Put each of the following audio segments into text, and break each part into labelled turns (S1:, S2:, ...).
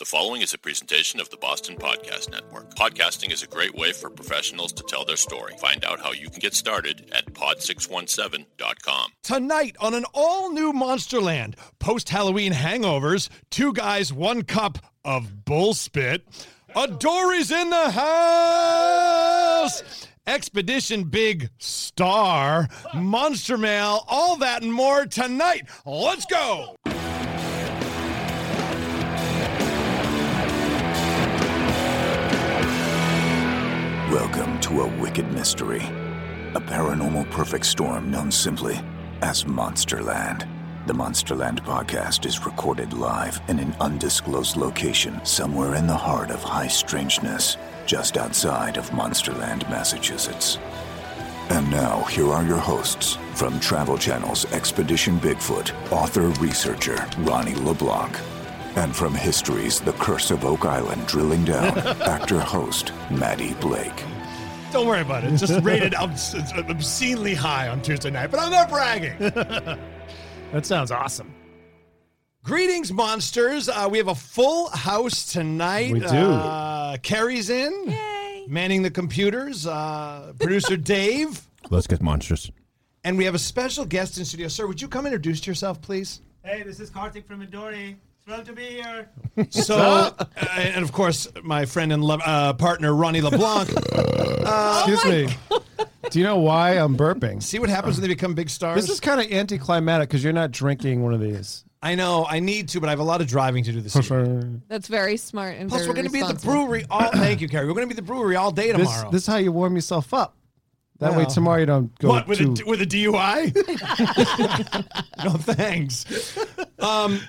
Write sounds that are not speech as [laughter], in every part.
S1: The following is a presentation of the Boston Podcast Network. Podcasting is a great way for professionals to tell their story. Find out how you can get started at pod617.com.
S2: Tonight on an all new Monsterland, post Halloween hangovers, two guys, one cup of bull spit. Adori's in the house. Expedition Big Star, Monster Mail, all that and more tonight. Let's go.
S3: Welcome to a wicked mystery, a paranormal perfect storm known simply as Monsterland. The Monsterland podcast is recorded live in an undisclosed location somewhere in the heart of high strangeness, just outside of Monsterland, Massachusetts. And now, here are your hosts from Travel Channel's Expedition Bigfoot, author researcher Ronnie LeBlanc. And from History's The Curse of Oak Island Drilling Down, [laughs] actor host Matty Blake.
S2: Don't worry about it. It's just rated [laughs] obs- obscenely high on Tuesday night, but I'm not bragging. [laughs]
S4: That sounds awesome.
S2: Greetings, monsters. Uh, we have a full house tonight.
S4: We do.
S2: Uh, Carrie's in, manning the computers. Uh, producer [laughs] Dave.
S5: Let's get monsters.
S2: And we have a special guest in studio. Sir, would you come introduce yourself, please?
S6: Hey, this is Karthik from Adori. Thrilled to be here.
S2: So, uh, and of course, my friend and le- uh, partner, Ronnie LeBlanc. [laughs]
S4: Excuse me. Do you know why I'm burping?
S2: See what happens when they become big stars?
S4: This is kind of anticlimactic because you're not drinking one of these.
S2: I know, I need to, but I have a lot of driving to do this evening.
S7: That's very smart and
S2: Plus,
S7: very
S2: we're going to be at the
S7: responsible.
S2: brewery all. [coughs] Thank you, Carrie. We're going to be at the brewery all day
S4: This,
S2: tomorrow.
S4: this is how you warm yourself up. That way
S2: Well.
S4: tomorrow you don't go
S2: what with
S4: too.
S2: a with a DUI? [laughs] [laughs] no thanks. Um,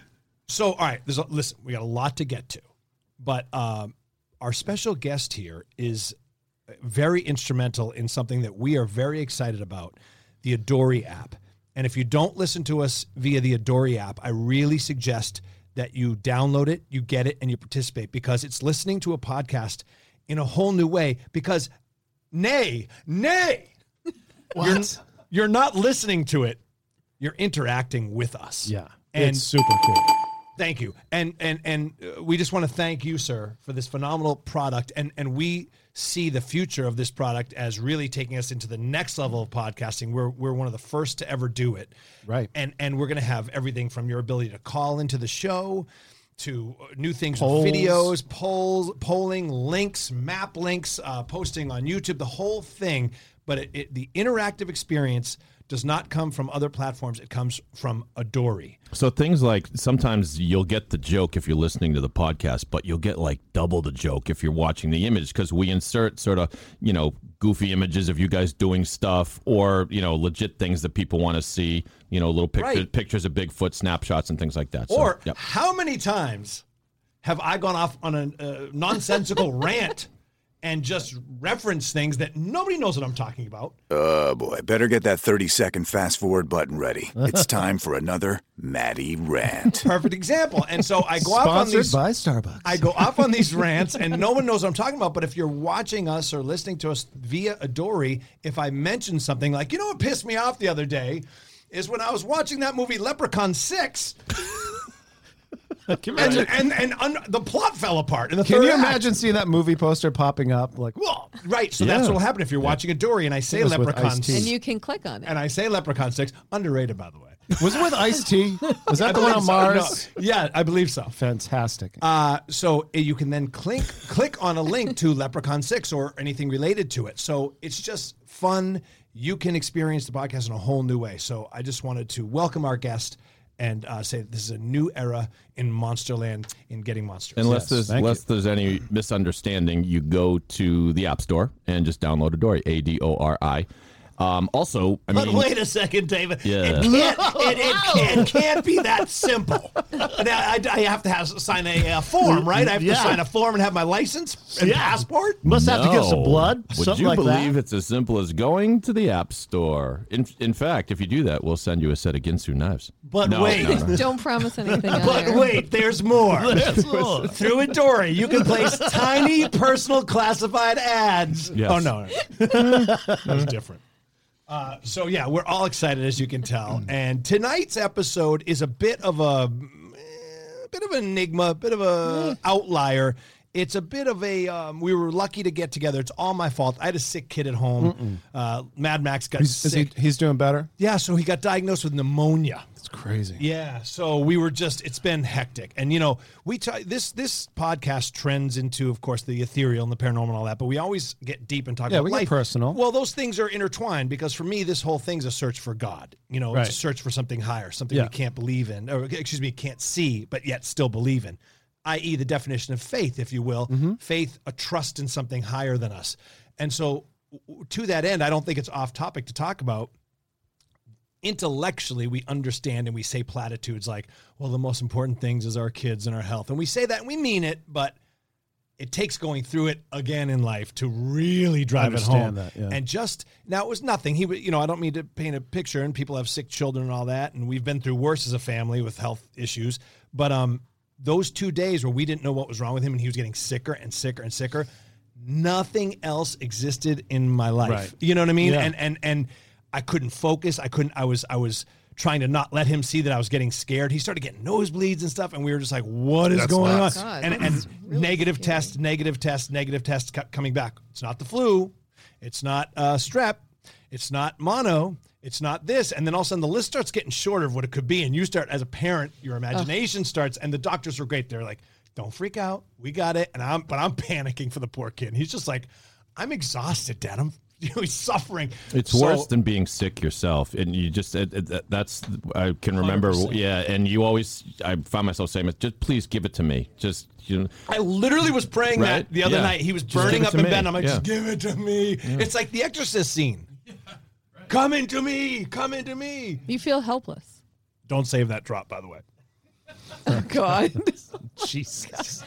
S2: so all right, there's a, listen. We got a lot to get to, but um, our special guest here is very instrumental in something that we are very excited about, the Adori app. And if you don't listen to us via the Adori app, I really suggest that you download it, you get it, and you participate because it's listening to a podcast in a whole new way. Because, nay, nay, [laughs] you're, you're not listening to it. You're interacting with us.
S4: yeah,
S2: And
S4: it's super cool.
S2: Thank you. And and and uh, we just want to thank you, sir, for this phenomenal product. And and we see the future of this product as really taking us into the next level of podcasting. We're we're one of the first to ever do it.
S4: Right.
S2: And and we're going to have everything from your ability to call into the show to uh, new things
S4: Polls.
S2: with videos, polls, polling, links, map links, uh, posting on YouTube, the whole thing. But it, it, the interactive experience does not come from other platforms. It comes from Adori.
S5: So things like sometimes you'll get the joke if you're listening to the podcast, but you'll get like double the joke if you're watching the image because we insert sort of you know goofy images of you guys doing stuff or you know legit things that people want to see. You know, little pictures,
S2: Right.
S5: pictures of Bigfoot, snapshots, and things like that. So,
S2: Or
S5: yep.
S2: how many times have I gone off on a uh, nonsensical [laughs] rant and just reference things that nobody knows what I'm talking about?
S3: Oh boy, better get that 30 second fast forward button ready. It's [laughs] time for another Matty rant.
S2: Perfect example. And so I go off on
S4: Sponsored
S2: these.
S4: by Starbucks.
S2: I go off on these [laughs] rants, and no one knows what I'm talking about. But if you're watching us or listening to us via Adori, if I mention something like, you know what pissed me off the other day, is when I was watching that movie Leprechaun Six,
S4: Can you
S2: and
S4: imagine,
S2: and, and un- the plot fell apart. In the
S4: can
S2: third
S4: you
S2: act.
S4: imagine seeing that movie poster popping up? Like, whoa.
S2: Right. So that's what will happen if you're watching Adori and I say
S4: It was with
S2: Leprechaun
S4: Ice-T.
S7: And you can click on it.
S2: and I say Leprechaun Six, underrated by the way.
S4: Was it with Ice T? Was that
S2: I
S4: the one
S2: believe
S4: on
S2: so.
S4: Mars?
S2: No. Yeah, I believe so.
S4: Fantastic.
S2: Uh, so uh, you can then click click on a link to Leprechaun Six or anything related to it. So it's just fun. You can experience the podcast in a whole new way. So I just wanted to welcome our guest and uh, say this is a new era in Monsterland in getting monsters.
S5: Unless
S4: Yes,
S5: there's
S4: thank
S5: unless there's any misunderstanding, you go to the App Store and just download Adori. A D O R I. Um, also, I
S2: But wait a second, David.
S5: Yeah.
S2: It, can't, it, it, can't, it can't be that simple. Now, I, I have to have, sign a uh, form, right? I have
S6: Yeah.
S2: to sign a form and have my license and
S6: Yeah.
S2: passport.
S6: Must have to give some blood.
S5: Would
S6: something
S5: you
S6: like
S5: believe
S6: that.
S5: it's as simple as going to the App Store? In in fact, if you do that, we'll send you a set of Ginsu knives.
S2: But
S5: No,
S2: wait.
S5: no, no.
S7: Don't promise anything
S2: But
S7: air.
S2: wait, there's more. [laughs]
S6: more. [laughs]
S2: Through Adori, you can place tiny personal classified ads.
S5: Yes.
S2: Oh no, [laughs] that was different. Uh, so yeah, we're all excited as you can tell, and tonight's episode is a bit of a eh, bit of an enigma, a bit of a outlier. It's a bit of a. Um, we were lucky to get together. It's all my fault. I had a sick kid at home. Uh, Mad Max got
S4: He's, is he,
S2: sick.
S4: he's doing better.
S2: yeah, so he got diagnosed with pneumonia.
S4: It's crazy.
S2: Yeah, so we were just it's been hectic. And you know, we t- this this podcast trends into of course the ethereal and the paranormal and all that, but we always get deep and talk
S4: Yeah,
S2: about
S4: we get
S2: life.
S4: personal.
S2: Well, those things are intertwined because for me this whole thing's a search for God. You know,
S4: Right.
S2: it's a search for something higher, something
S4: Yeah.
S2: we can't believe in or excuse me, can't see but yet still believe in. i.e. the definition of faith, if you will.
S4: Mm-hmm.
S2: Faith, a trust in something higher than us. And so to that end, I don't think it's off topic to talk about intellectually we understand and we say platitudes like well the most important things is our kids and our health and we say that and we mean it but it takes going through it again in life to really drive it home
S4: that, yeah.
S2: and just now it was nothing he you know i don't mean to paint a picture and people have sick children and all that and we've been through worse as a family with health issues but um those two days where we didn't know what was wrong with him and he was getting sicker and sicker and sicker nothing else existed in my life
S4: Right.
S2: you know what i mean
S4: Yeah.
S2: and and and I couldn't focus. I couldn't. I was. I was trying to not let him see that I was getting scared. He started getting nosebleeds and stuff, and we were just like, "What is
S4: That's
S2: going
S4: nuts.
S2: on?"
S7: God,
S2: and and
S7: really
S2: negative
S7: scary.
S2: test, negative test, negative test kept coming back. It's not the flu. It's not uh, strep. It's not mono. It's not this. And then all of a sudden, the list starts getting shorter of what it could be, and you start as a parent, your imagination starts. And the doctors were great. They're like, "Don't freak out. We got it." And I'm, but I'm [laughs] panicking for the poor kid. And he's just like, "I'm exhausted, Dad. I'm." [laughs] You know, he's suffering.
S5: It's
S2: So-
S5: worse than being sick yourself, and you just it, it, that's I can remember.
S2: 100%.
S5: Yeah, and you always I found myself saying, "Just please give it to me." Just you know,
S2: I literally was praying
S5: Right?
S2: that the other
S5: Yeah.
S2: night. He was burning up in
S5: me.
S2: bed. I'm like,
S5: Yeah.
S2: just give it to me. It's like the Exorcist scene. Come into me. Come into me.
S7: You feel helpless.
S2: Don't save that drop, by the way.
S7: Oh God. [laughs]
S2: Jesus.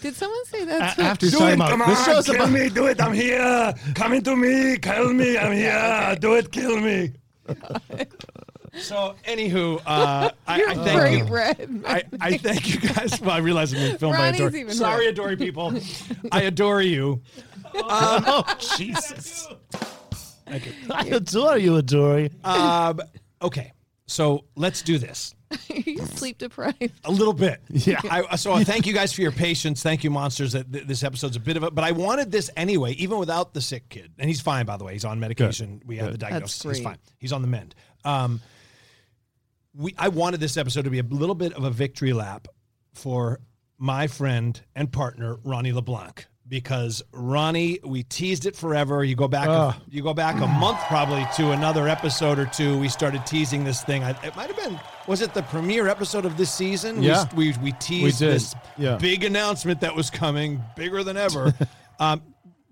S7: Did someone say that's what-
S4: After he's talking about this show's about
S2: me. Do it. I'm here. Come into me. Kill me. I'm here. Do it. Kill me. so, anywho, uh, I,
S7: You're
S2: I thank
S7: bright
S2: you.
S7: red.
S2: I, I thank you guys. Well, I realize I'm being filmed by Adore.
S7: even
S2: Sorry,
S7: red.
S2: Adore people. I adore you. [laughs] Um, oh, Jesus. [laughs]
S8: I adore you, Adori.
S2: Um, okay, so let's do this [laughs]
S7: You're sleep deprived.
S2: a little bit. Yeah. I, so I thank you guys for your patience. Thank you, monsters. That th- this episode's a bit of a, but I wanted this anyway, even without the sick kid, and he's fine by the way. He's on medication. We have the diagnosis. He's fine. He's on the mend. Um, we I wanted this episode to be a little bit of a victory lap for my friend and partner Ronnie LeBlanc because Ronnie, we teased it forever. You go back,
S4: Ugh.
S2: you go back a month probably to another episode or two. We started teasing this thing. I, it might have been was it the premiere episode of this season? We-
S4: Yeah.
S2: we we, teased
S4: did.
S2: this
S4: Yeah.
S2: big announcement that was coming, bigger than ever. [laughs] um,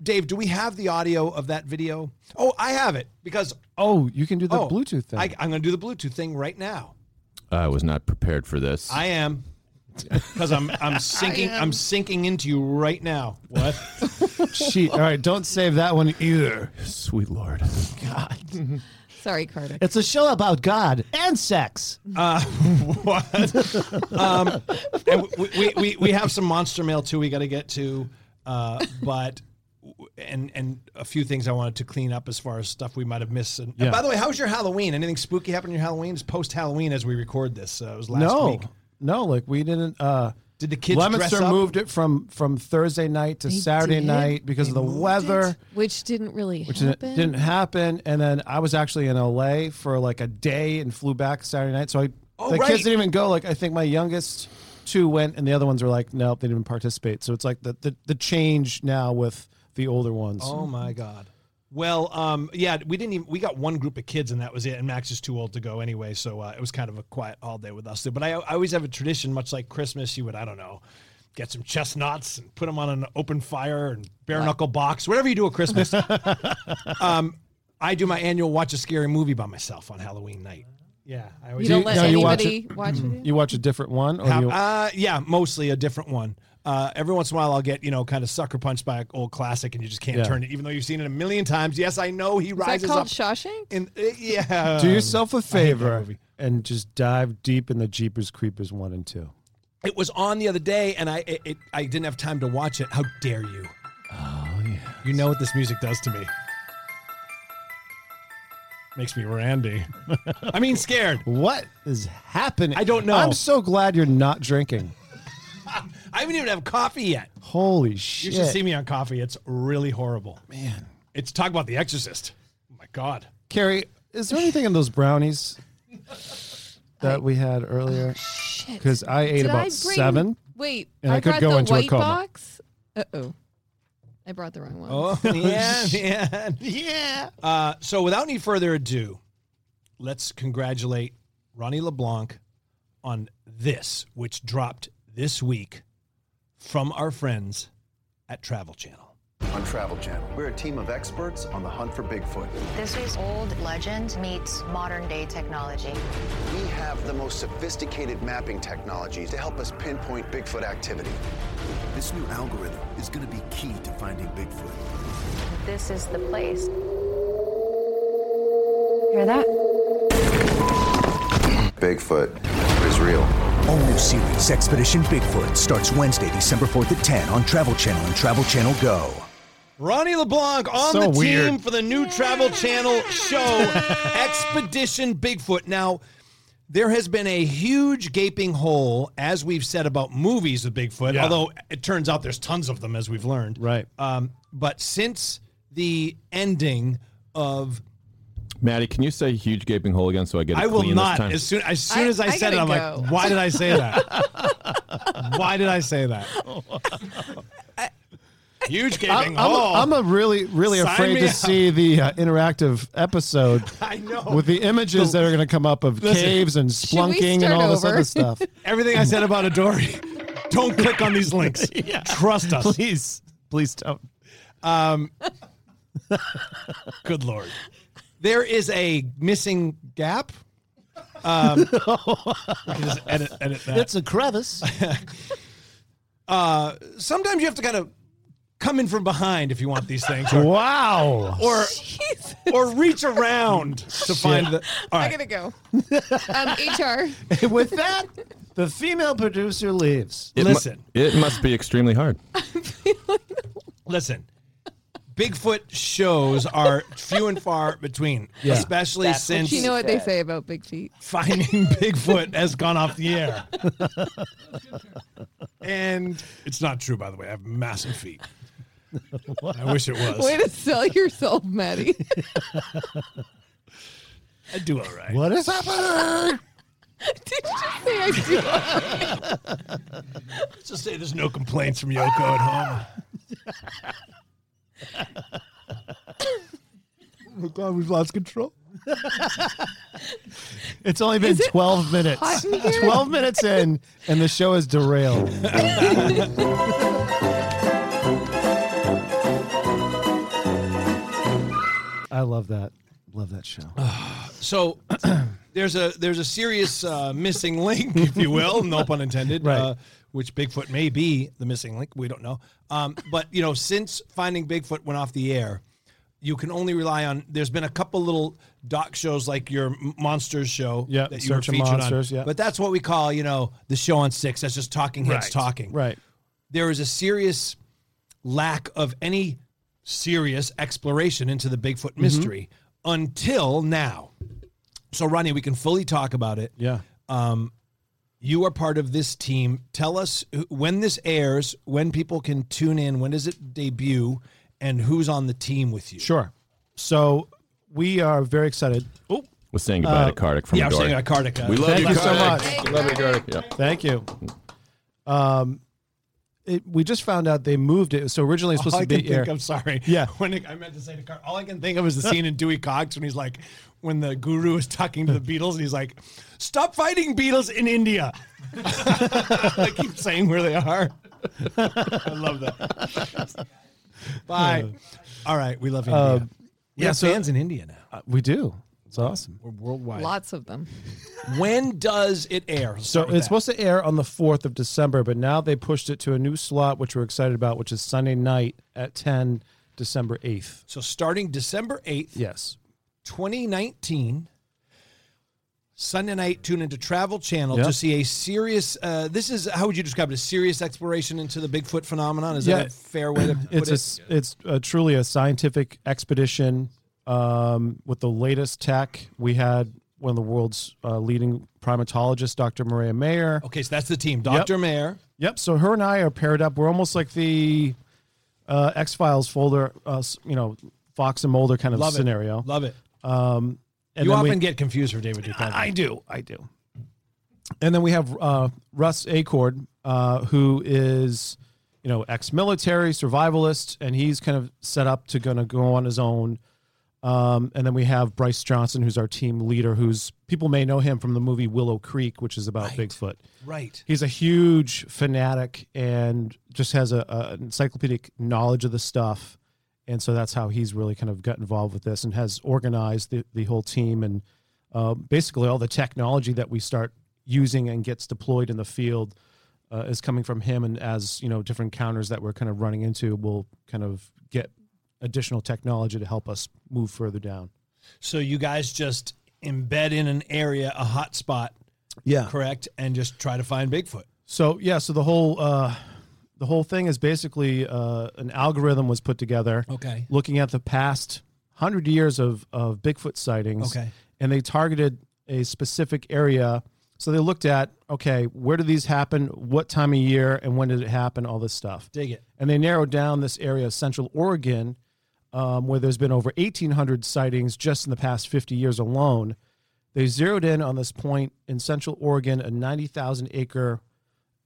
S2: Dave, do we have the audio of that video? Oh, I have it because
S4: Oh, you can do the
S2: oh,
S4: Bluetooth thing.
S2: I, I'm going to do the Bluetooth thing right now.
S5: I was not prepared for this.
S2: I am because I'm I'm [laughs] sinking I'm sinking into you right now. What?
S4: Sheet. All right, don't save that one either.
S5: Sweet Lord. God.
S7: Sorry, Carter.
S8: It's a show about God and sex. [laughs]
S2: what? um, and we, we, we, we have some monster mail too. We got to get to, uh, but and and a few things I wanted to clean up as far as stuff we might have missed. And, and
S4: Yeah.
S2: by the way, how was your Halloween? Anything spooky happen in your Halloween? It's post Halloween as we record this. Uh, it was last
S4: no,
S2: week.
S4: No, like we didn't. uh
S2: Did the kids dress
S4: Lemonster
S2: up?
S4: moved it from from Thursday night to
S7: They
S4: Saturday
S7: did?
S4: night because of the weather,
S7: Which didn't really
S4: which
S7: happen.
S4: didn't, didn't happen. And then I was actually in LA for like a day and flew back Saturday night. So I,
S2: Oh,
S4: the
S2: right.
S4: kids didn't even go. Like I think my youngest two went, and the other ones were like, nope, they didn't even participate. So it's like the the, the change now with the older ones.
S2: Oh my god. Well, um, yeah, we didn't even. We got one group of kids, and that was it. And Max is too old to go anyway, so uh, it was kind of a quiet holiday with us. But I, I always have a tradition, much like Christmas. You would, I don't know, get some chestnuts and put them on an open fire and bare knuckle box, whatever you do at Christmas. [laughs] um, I do my annual watch a scary movie by myself on Halloween night. Yeah, I always
S7: You don't
S4: you-
S7: let
S4: no, you watch
S7: anybody watch it.
S4: You watch a different one, or
S2: How-
S4: you,
S2: uh, yeah, mostly a different one. Uh, every once in a while, I'll get you know kind of sucker punched by an old classic, and you just can't
S4: Yeah.
S2: turn it, even though you've seen it a million times. Yes, I know he
S7: Is that
S2: rises
S7: called
S2: up.
S7: Shawshank?
S2: in, uh, yeah.
S4: do yourself a favor and just dive deep in the Jeepers Creepers one and two.
S2: It was on the other day, and I it, it, I didn't have time to watch it. How dare you? Oh yeah. You know what this music does to me. Makes me randy. [laughs] I mean, scared.
S4: What is happening?
S2: I don't know.
S4: I'm so glad you're not drinking.
S2: I haven't even have coffee yet.
S4: Holy shit!
S2: You should see me on coffee. It's really horrible.
S4: Man.
S2: It's talk about The Exorcist. Oh my God.
S4: Carrie, is there anything in those brownies [laughs] that we had earlier?
S7: Shit.
S4: Because I ate
S7: Did
S4: about
S7: I bring,
S4: seven.
S7: Wait,
S4: and
S7: I,
S4: I could go
S7: the
S4: into a coma.
S7: box. Uh oh, I brought the wrong one.
S2: Oh, [laughs] yeah, yeah. [laughs]
S4: Yeah.
S2: Uh, so without any further ado, let's congratulate Ronnie LeBlanc on this, which dropped this week from our friends at Travel Channel.
S9: On Travel Channel, we're a team of experts on the hunt for Bigfoot.
S10: This is old legend meets modern day technology.
S9: We have the most sophisticated mapping technology to help us pinpoint Bigfoot activity.
S11: This new algorithm is going to be key to finding Bigfoot.
S10: This is the place. Hear that?
S9: Bigfoot is real.
S11: All new series Expedition Bigfoot starts Wednesday, December 4th at 10 on Travel Channel and Travel Channel Go.
S2: Ronnie LeBlanc on
S4: So
S2: the
S4: weird.
S2: team for the new Travel Channel show, [laughs] Expedition Bigfoot. Now, there has been a huge gaping hole, as we've said about movies of Bigfoot,
S4: Yeah.
S2: although it turns out there's tons of them, as we've learned.
S4: Right.
S2: Um, but since the ending of
S5: Maddie, can you say huge gaping hole again so I get it
S2: I will
S5: clean
S2: not.
S5: this time?
S2: As soon as soon
S7: I-
S2: as I,
S7: I
S2: said it, I'm
S7: gotta
S2: like, why did I say that? [laughs] why did I say that? Huge gaping
S4: I'm, I'm,
S2: hole.
S4: I'm a really, really
S2: Sign
S4: afraid
S2: me
S4: to
S2: up.
S4: see the uh, interactive episode [laughs]
S2: I know.
S4: with the images that are going to come up of
S2: Listen,
S4: caves and
S7: we
S4: splunking and
S7: start
S4: all this
S7: over?
S4: other stuff. [laughs]
S2: Everything I said about Adori. Don't click on these links. Trust us.
S4: Please, please don't.
S2: Um, good lord. There is a missing gap. Um, [laughs] we can just edit, edit that.
S8: It's a crevice. [laughs]
S2: uh, sometimes you have to kind of come in from behind if you want these things, or
S4: Wow.
S2: or, or reach around to find the. All
S7: I
S2: right.
S7: gotta go. um, HR. [laughs]
S4: With that, the female producer leaves.
S5: It mu-
S2: Listen.
S5: it must be extremely hard.
S2: Listen. Bigfoot shows are few and far between, [laughs]
S4: Yeah.
S2: especially since
S7: you know what they say about big feet?
S2: finding [laughs] Bigfoot has gone off the air. [laughs] and it's not true, by the way. I have massive feet. I wish it was.
S7: Way to sell yourself, Matty.
S2: I do all right.
S4: What is happening?
S7: Did you just say I do?
S2: Let's just say there's no complaints from Yoko at home. Oh God, we've lost control.
S4: It's only been
S7: it
S4: 12 minutes.
S7: hot in here?
S4: 12 minutes in, and the show is derailed. [laughs] I love that. Love that show.
S2: So [clears throat] there's a there's a serious uh, missing link, if you will, no [laughs] pun intended.
S4: Right.
S2: Uh, which Bigfoot may be the missing link. We don't know. Um, but you know, since Finding Bigfoot went off the air, you can only rely on. There's been a couple little doc shows like your Monsters show
S4: Yeah,
S2: that you were
S4: Search
S2: featured
S4: Monsters,
S2: on.
S4: yeah.
S2: But that's what we call you know the show on six. That's just talking heads
S4: Right,
S2: talking.
S4: right.
S2: There is a serious lack of any serious exploration into the Bigfoot
S4: Mm-hmm.
S2: mystery until now. So, Ronnie, we can fully talk about it.
S4: Yeah.
S2: Um, you are part of this team. Tell us when this airs, when people can tune in, when does it debut, and who's on the team with you.
S4: Sure. So we are very excited. Oh,
S5: We're saying goodbye
S4: Uh,
S5: to Kartik from
S2: yeah, I'm
S5: Adori.
S2: saying uh, Kartik. uh,
S5: We love
S4: Thank
S5: you,
S4: you so
S5: Kartik.
S4: much.
S5: We love you, Kartik. Yeah.
S4: thank you. Um, it, we just found out they moved it. So originally it's
S2: All
S4: supposed
S2: I
S4: to
S2: can
S4: be
S2: think. I'm sorry. [laughs]
S4: Yeah.
S2: When it, I meant to say to Car, all I can think of is the scene in Dewey Cox when he's like, when the guru is talking to the Beatles and he's like, "Stop fighting Beatles in India." [laughs] I keep saying where they are. I love that. Bye. All right, we love India.
S4: Um,
S2: we
S4: yeah,
S2: have
S4: so-
S2: fans in India now.
S4: Uh, we do. It's awesome.
S2: We're worldwide.
S7: Lots of them. [laughs]
S2: When does it air? Let's
S4: So
S2: start with
S4: it's
S2: that.
S4: supposed to air on the 4th of December, but now they pushed it to a new slot, which we're excited about, which is Sunday night at 10, December 8th.
S2: So starting December 8th,
S4: Yes.
S2: 2019, Sunday night, tune into Travel Channel
S4: Yeah.
S2: to see a serious. Uh, this is how would you describe it? A serious exploration into the Bigfoot phenomenon. Is
S4: Yeah.
S2: that a fair way to [clears throat] put it
S4: It's a,
S2: it?
S4: s- it's uh truly a scientific expedition Um, with the latest tech, we had one of the world's uh, leading primatologists, Dr. Mireya Mayor.
S2: Okay, so that's the team. Dr. Mayor.
S4: Yep. So her and I are paired up. We're almost like the uh, X Files folder, uh, you know, Fox and Mulder kind of
S2: Love it.
S4: scenario.
S2: Love it.
S4: Um, and
S2: you often
S4: we-
S2: get confused for David Duchovny.
S4: I do. I do. And then we have uh, Russ Acord, uh, who is, you know, ex-military survivalist, and he's kind of set up to to go on his own. Um, and then we have Bryce Johnson, who's our team leader, who's people may know him from the movie Willow Creek, which is about Bigfoot.
S2: Right.
S4: He's a huge fanatic and just has a, a encyclopedic knowledge of the stuff. And so that's how he's really kind of got involved with this and has organized the, the whole team and uh, basically all the technology that we start using and gets deployed in the field uh, is coming from him. And as you know, different counters that we're kind of running into will kind of get additional technology to help us move further down.
S2: So you guys just embed in an area, a hot spot.
S4: Yeah.
S2: Correct. And just try to find Bigfoot.
S4: So yeah, so the whole uh, the whole thing is basically uh, an algorithm was put together.
S2: Okay.
S4: Looking at the past hundred years of of Bigfoot sightings.
S2: Okay.
S4: And they targeted a specific area. So they looked at okay, where do these happen? What time of year and when did it happen? All this stuff.
S2: Dig it.
S4: And they narrowed down this area of Central Oregon, um, where there's been over 1,800 sightings just in the past 50 years alone. They zeroed in on this point in Central Oregon, a 90,000 acre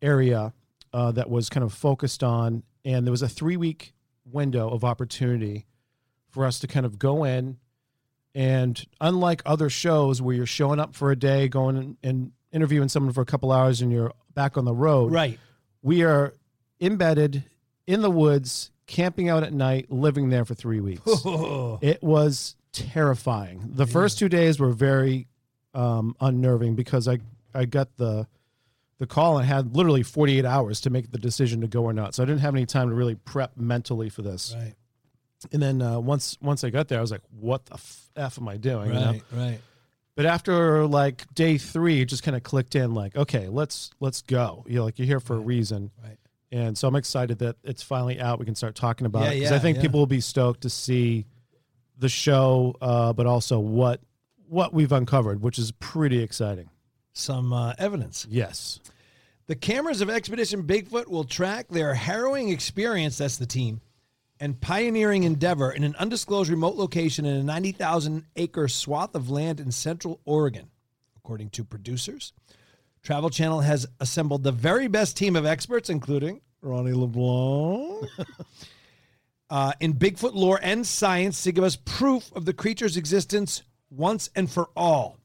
S4: area uh, that was kind of focused on, and there was a three week window of opportunity for us to kind of go in. And unlike other shows where you're showing up for a day, going and, and interviewing someone for a couple hours, and you're back on the road,
S2: Right.
S4: we are embedded in the woods, camping out at night, living there for three weeks. [laughs] it was terrifying. The first two days were very um, unnerving because I I got the the call and had literally 48 hours to make the decision to go or not. So I didn't have any time to really prep mentally for this.
S2: Right.
S4: And then uh, once once I got there, I was like, "What the f, f am I doing?" you know?
S2: Right. Right.
S4: But after like day three, it just kind of clicked in. Like, okay, let's let's go. You know, like you're here for a reason.
S2: Right.
S4: And so I'm excited that it's finally out. We can start talking about
S2: Yeah,
S4: it because
S2: yeah,
S4: I think
S2: yeah.
S4: people will be stoked to see the show, uh, but also what what we've uncovered, which is pretty exciting.
S2: Some uh, evidence.
S4: Yes.
S2: The cameras of Expedition Bigfoot will track their harrowing experience, that's the team, and pioneering endeavor in an undisclosed remote location in a 90,000 acre swath of land in central Oregon. According to producers, Travel Channel has assembled the very best team of experts, including Ronnie LeBlanc, [laughs] uh, in Bigfoot lore and science to give us proof of the creature's existence once and for all.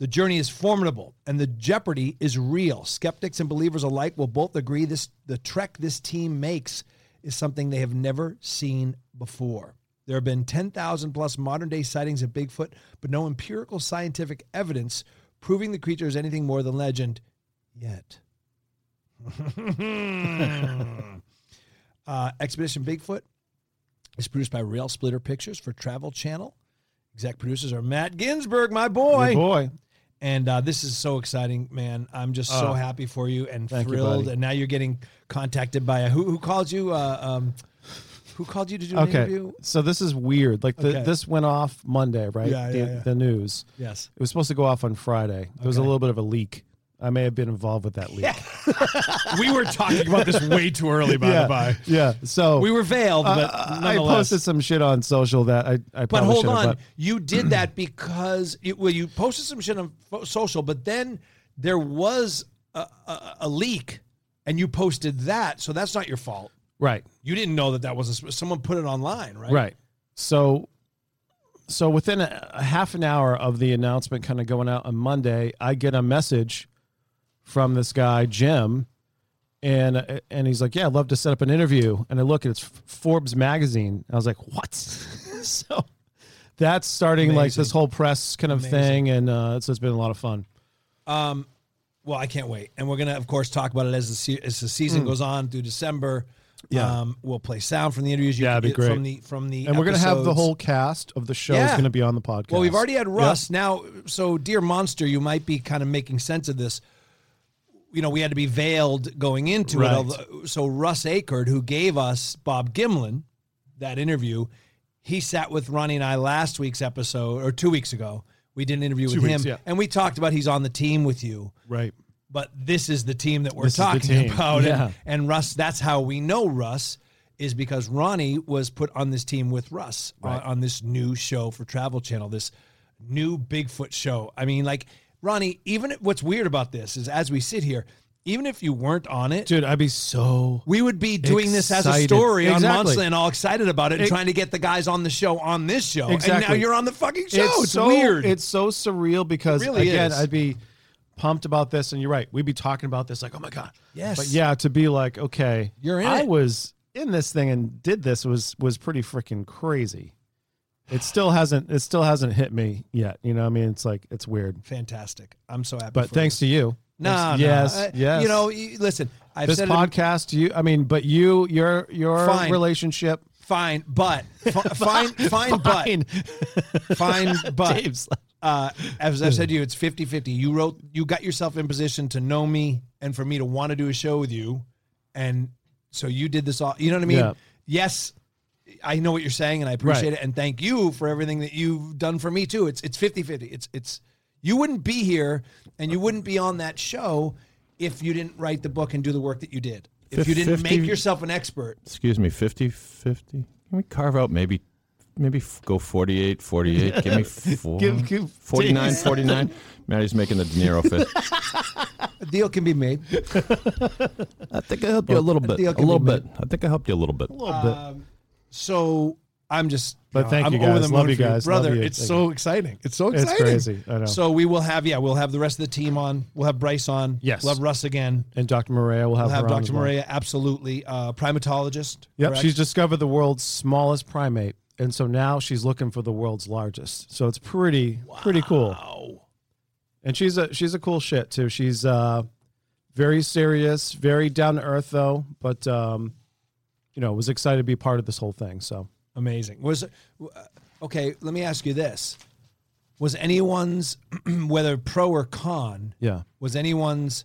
S2: The journey is formidable and the jeopardy is real. Skeptics and believers alike will both agree this the trek this team makes is something they have never seen before. There have been 10,000 plus modern day sightings of Bigfoot, but no empirical scientific evidence proving the creature is anything more than legend yet. [laughs] uh, Expedition Bigfoot is produced by Rail Splitter Pictures for Travel Channel. Exec producers are Matt Ginsberg, my boy.
S4: Your boy.
S2: And uh, this is so exciting, man. I'm just so
S4: Oh.
S2: happy for you and
S4: Thank you,
S2: thrilled.
S4: buddy.
S2: and now you're getting contacted by a, who? Who called you? Uh, um, who called you to do an
S4: Okay.
S2: interview?
S4: So this is weird. Like the,
S2: Okay.
S4: this went off Monday, right?
S2: Yeah,
S4: the,
S2: yeah, yeah.
S4: the news.
S2: Yes.
S4: It was supposed to go off on Friday. There was a little bit of a leak. I may have been involved with that leak. [laughs]
S2: we were talking about this way too early, by
S4: yeah.
S2: the by.
S4: Yeah. So
S2: We were veiled, but
S4: Uh, I
S2: nonetheless.
S4: posted some shit on social that I, I
S2: But hold on,
S4: but-
S2: you did that because you, well, you posted some shit on fo- social, but then there was a, a, a leak, and you posted that, so that's not your fault.
S4: Right.
S2: You didn't know that that was a, someone put it online, right?
S4: Right. So, so within a, a half an hour of the announcement kind of going out on Monday, I get a message from this guy Jim, and and he's like, "Yeah, I'd love to set up an interview." And I look, and it's Forbes magazine. I was like, "What?" [laughs] so that's starting like this whole press kind of
S2: Amazing.
S4: thing, and uh, so it's been a lot of fun.
S2: Um, well, I can't wait, and we're gonna, of course, talk about it as the se- as the season
S4: Mm.
S2: goes on through December.
S4: Yeah.
S2: um, we'll play sound from the interviews. You
S4: Yeah,
S2: can
S4: it'd be great.
S2: from the from the
S4: And we're gonna have the whole cast of the show is going to be on the podcast.
S2: Well, we've already had
S4: Yep.
S2: Russ. Now, so dear monster, you might be kind of making sense of this. You know, we had to be veiled going into
S4: Right.
S2: it. although- So Russ Acord, who gave us Bob Gimlin that interview, he sat with Ronnie and I last week's episode or two weeks ago. We did an interview
S4: Two
S2: with
S4: weeks,
S2: him,
S4: yeah.
S2: and we talked about he's on the team with you.
S4: Right.
S2: But this is the team that we're
S4: This
S2: talking about. And-
S4: Yeah.
S2: And, Russ, that's how we know Russ is because Ronnie was put on this team with Russ on, on this new show for Travel Channel, this new Bigfoot show. I mean, like Ronnie, even what's weird about this is as we sit here, even if you weren't on it,
S4: Dude, I'd be so.
S2: we would be doing this as a
S4: excited.
S2: story on
S4: Exactly.
S2: Monsterland, all excited about it, and
S4: It-
S2: trying to get the guys on the show on this show. And now you're on the fucking show. It's,
S4: so
S2: weird.
S4: It's so surreal because
S2: It really
S4: again,
S2: is.
S4: I'd be pumped about this, and you're right. We'd be talking about this like, oh my god.
S2: Yes.
S4: But yeah, to be like, okay,
S2: You're in
S4: I
S2: it.
S4: was in this thing and did this was was pretty freaking crazy. It still hasn't. It still hasn't hit me yet. You know, I mean, it's like it's weird.
S2: fantastic. I'm so happy.
S4: But thanks
S2: you.
S4: to you.
S2: No,
S4: Thanks-
S2: no.
S4: yes,
S2: Uh,
S4: yes.
S2: You know, listen. I've
S4: this
S2: said it
S4: podcast, you. I mean, but you, your your
S2: Fine.
S4: relationship.
S2: fine, but fi- [laughs] fine, fine, but fine, but [laughs]
S4: Dave's
S2: uh, as I've said to you, it's 50-50. You wrote, you got yourself in position to know me and for me to want to do a show with you, and so you did this all. You know what I mean?
S4: Yeah.
S2: Yes, I know what you're saying, and I appreciate
S4: Right.
S2: it, and thank you for everything that you've done for me too. It's it's 50-50. It's it's you wouldn't be here and you wouldn't be on that show if you didn't write the book and do the work that you did. If you didn't
S5: 50
S2: make yourself an expert.
S5: Excuse me, 50 50. Can we carve out maybe maybe f- go 48 48? Give me [laughs] four,
S4: Give- give-
S5: 49 49. Matty's making the De Niro face.
S2: A deal can be made.
S5: I think I helped you a little bit.
S2: deal
S5: A
S2: can be
S5: little bit. I think I helped you a little bit.
S4: A little bit.
S2: Um, so I'm just,
S4: But thank
S2: I'm
S4: you,
S2: over
S4: guys.
S2: the
S4: Love
S2: moon
S4: you
S2: for
S4: guys.
S2: brother.
S4: Love you.
S2: It's
S4: Thank
S2: so exciting. It's so
S4: It's
S2: exciting.
S4: crazy. I know.
S2: So we will have, yeah, we'll have the rest of the team on. We'll have Bryce on.
S4: Yes.
S2: We'll have Russ again.
S4: and Dr. Mireya will have
S2: We'll have
S4: her on
S2: Dr.
S4: well.
S2: Mireya. Absolutely, uh, primatologist.
S4: Yep,
S2: correct?
S4: she's discovered the world's smallest primate, and so now she's looking for the world's largest. So it's pretty pretty cool.
S2: Wow.
S4: And she's a she's a cool shit too. She's uh very serious, very down to earth though, but um you know, was excited to be part of this whole thing. So
S2: Amazing. Was uh, okay. Let me ask you this: Was anyone's, [clears throat] whether pro or con,
S4: yeah.
S2: was anyone's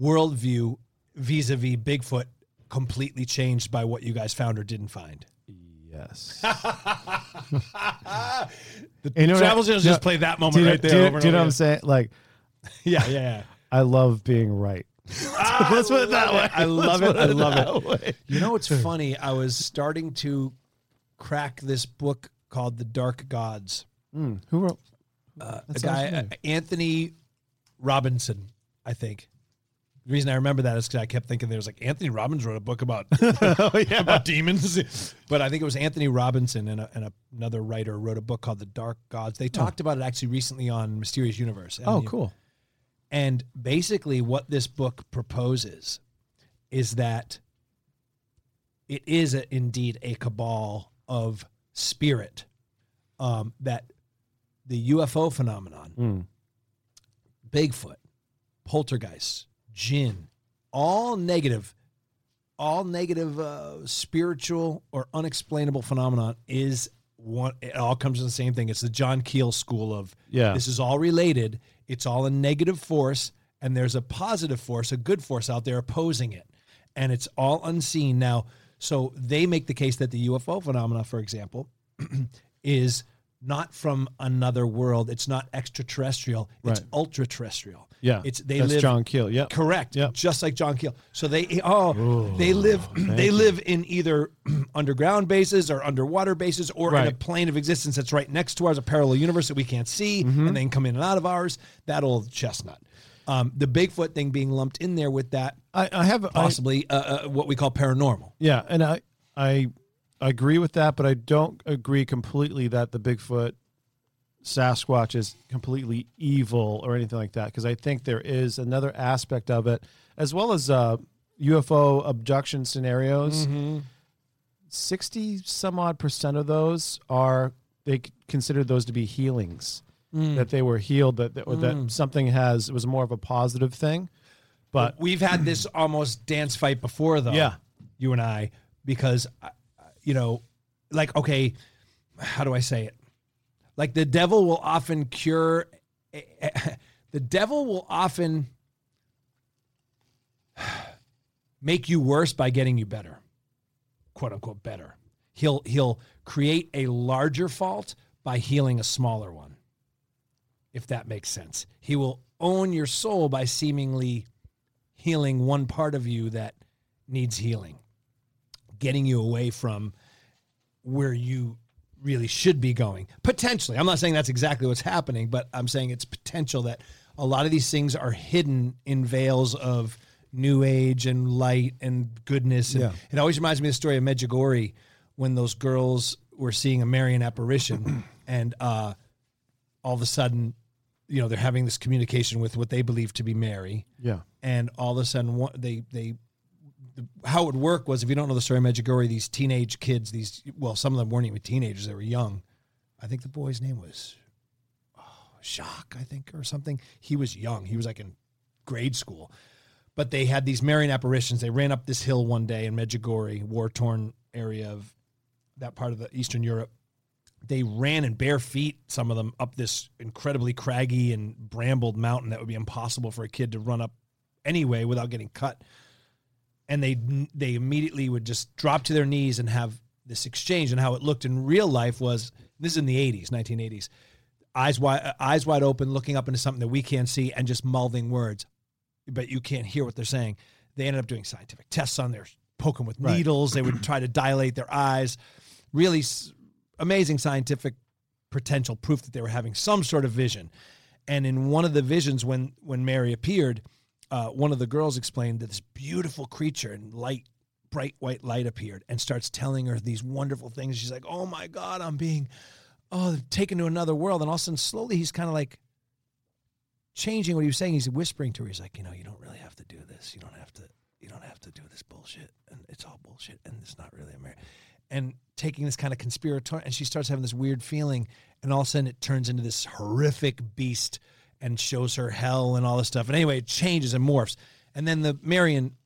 S2: worldview vis-a-vis Bigfoot completely changed by what you guys found or didn't find?
S4: Yes. [laughs]
S2: The
S4: You know what I-
S2: Travel Channel's
S4: no,
S2: just play that moment
S4: do you,
S2: right there.
S4: Do you,
S2: over and
S4: do you know
S2: over
S4: what I'm saying? Like [laughs]
S2: again. Yeah, yeah,
S4: I love being right.
S2: yeah.
S4: Let's put it that
S2: love
S4: way.
S2: I love it. I love
S4: that
S2: it. You know what's funny? I was starting to crack this book called The Dark Gods.
S4: Mm, who wrote
S2: Uh, a guy, uh. Anthony Robinson, I think. The reason I remember that is because I kept thinking there was like Anthony Robbins wrote a book about [laughs] oh, yeah. [laughs] about demons, but I think it was Anthony Robinson and, a, and a, another writer wrote a book called The Dark Gods. They talked about it actually recently on Mysterious Universe.
S4: Oh,
S2: And the-
S4: cool.
S2: And basically, what this book proposes is that it is a, indeed a cabal of spirit. Um, that the UFO phenomenon,
S4: Mm.
S2: Bigfoot, poltergeist, jinn, all negative, all negative uh, spiritual or unexplainable phenomenon is one. It all comes to the same thing. It's the John Keel school of
S4: Yeah.
S2: this is all related. It's all a negative force, and there's a positive force, a good force out there opposing it, and it's all unseen now. So they make the case that the UFO phenomena, for example, [clears throat] is not from another world. It's not extraterrestrial. It's
S4: Right.
S2: ultra terrestrial.
S4: Yeah.
S2: It's they
S4: That's
S2: live
S4: John Keel. Yeah,
S2: Correct.
S4: Yeah,
S2: Just like John Keel. So they oh they live they live in either [clears throat] underground bases or underwater bases or in a plane of existence that's right next to ours, a parallel universe that we can't see,
S4: Mm-hmm.
S2: and then come in and out of ours. That old chestnut. Um, the Bigfoot thing being lumped in there with that
S4: I, I have I,
S2: possibly uh, uh, what we call paranormal.
S4: Yeah, and I I agree with that, but I don't agree completely that the Bigfoot Sasquatch is completely evil or anything like that because I think there is another aspect of it as well as uh, UFO abduction scenarios.
S2: Mm-hmm.
S4: 60 some odd percent of those are they c- consider those to be healings that they were healed that that, or that something has it was more of a positive thing but
S2: we've had this almost dance fight before, though.
S4: Yeah.
S2: you and I, because uh, you know, like okay, how do I say it? Like the devil will often cure. [laughs] The devil will often make you worse by getting you better, quote unquote better. He'll he'll create a larger fault by healing a smaller one. If that makes sense. He will own your soul by seemingly healing one part of you that needs healing. Getting you away from where you really should be going. Potentially. I'm not saying that's exactly what's happening, but I'm saying it's potential that a lot of these things are hidden in veils of new age and light and goodness. And
S4: Yeah.
S2: It always reminds me of the story of Medjugorje when those girls were seeing a Marian apparition [clears throat] and uh, all of a sudden, you know, they're having this communication with what they believe to be Mary
S4: Yeah.
S2: and all of a sudden they they the, how it would work was if you don't know the story of Medjugorje, these teenage kids, these well, some of them weren't even teenagers; they were young. I think the boy's name was oh, Jacques, I think, or something. He was young; he was like in grade school. But they had these Marian apparitions. They ran up this hill one day in Medjugorje, war torn area of that part of the Eastern Europe. They ran in bare feet, some of them, up this incredibly craggy and brambled mountain that would be impossible for a kid to run up anyway without getting cut. And they they immediately would just drop to their knees and have this exchange. And how it looked in real life was this is in the 80s, 1980s. Eyes wide, eyes wide open, looking up into something that we can't see, and just mouthing words, but you can't hear what they're saying. They ended up doing scientific tests on their poking with
S4: Right.
S2: needles. They would try to dilate their eyes. Really s- amazing scientific potential proof that they were having some sort of vision. And in one of the visions, when when Mary appeared, uh, one of the girls explained that this beautiful creature in light, bright white light appeared and starts telling her these wonderful things. She's like, "Oh my God, I'm being oh taken to another world." And all of a sudden, slowly, he's kind of like changing what he was saying. He's whispering to her. He's like, "You know, you don't really have to do this. You don't have to. You don't have to do this bullshit. And it's all bullshit. And it's not really a America." And taking this kind of conspiratorial, and she starts having this weird feeling, and all of a sudden it turns into this horrific beast and shows her hell and all this stuff. And anyway, it changes and morphs. And then the Marian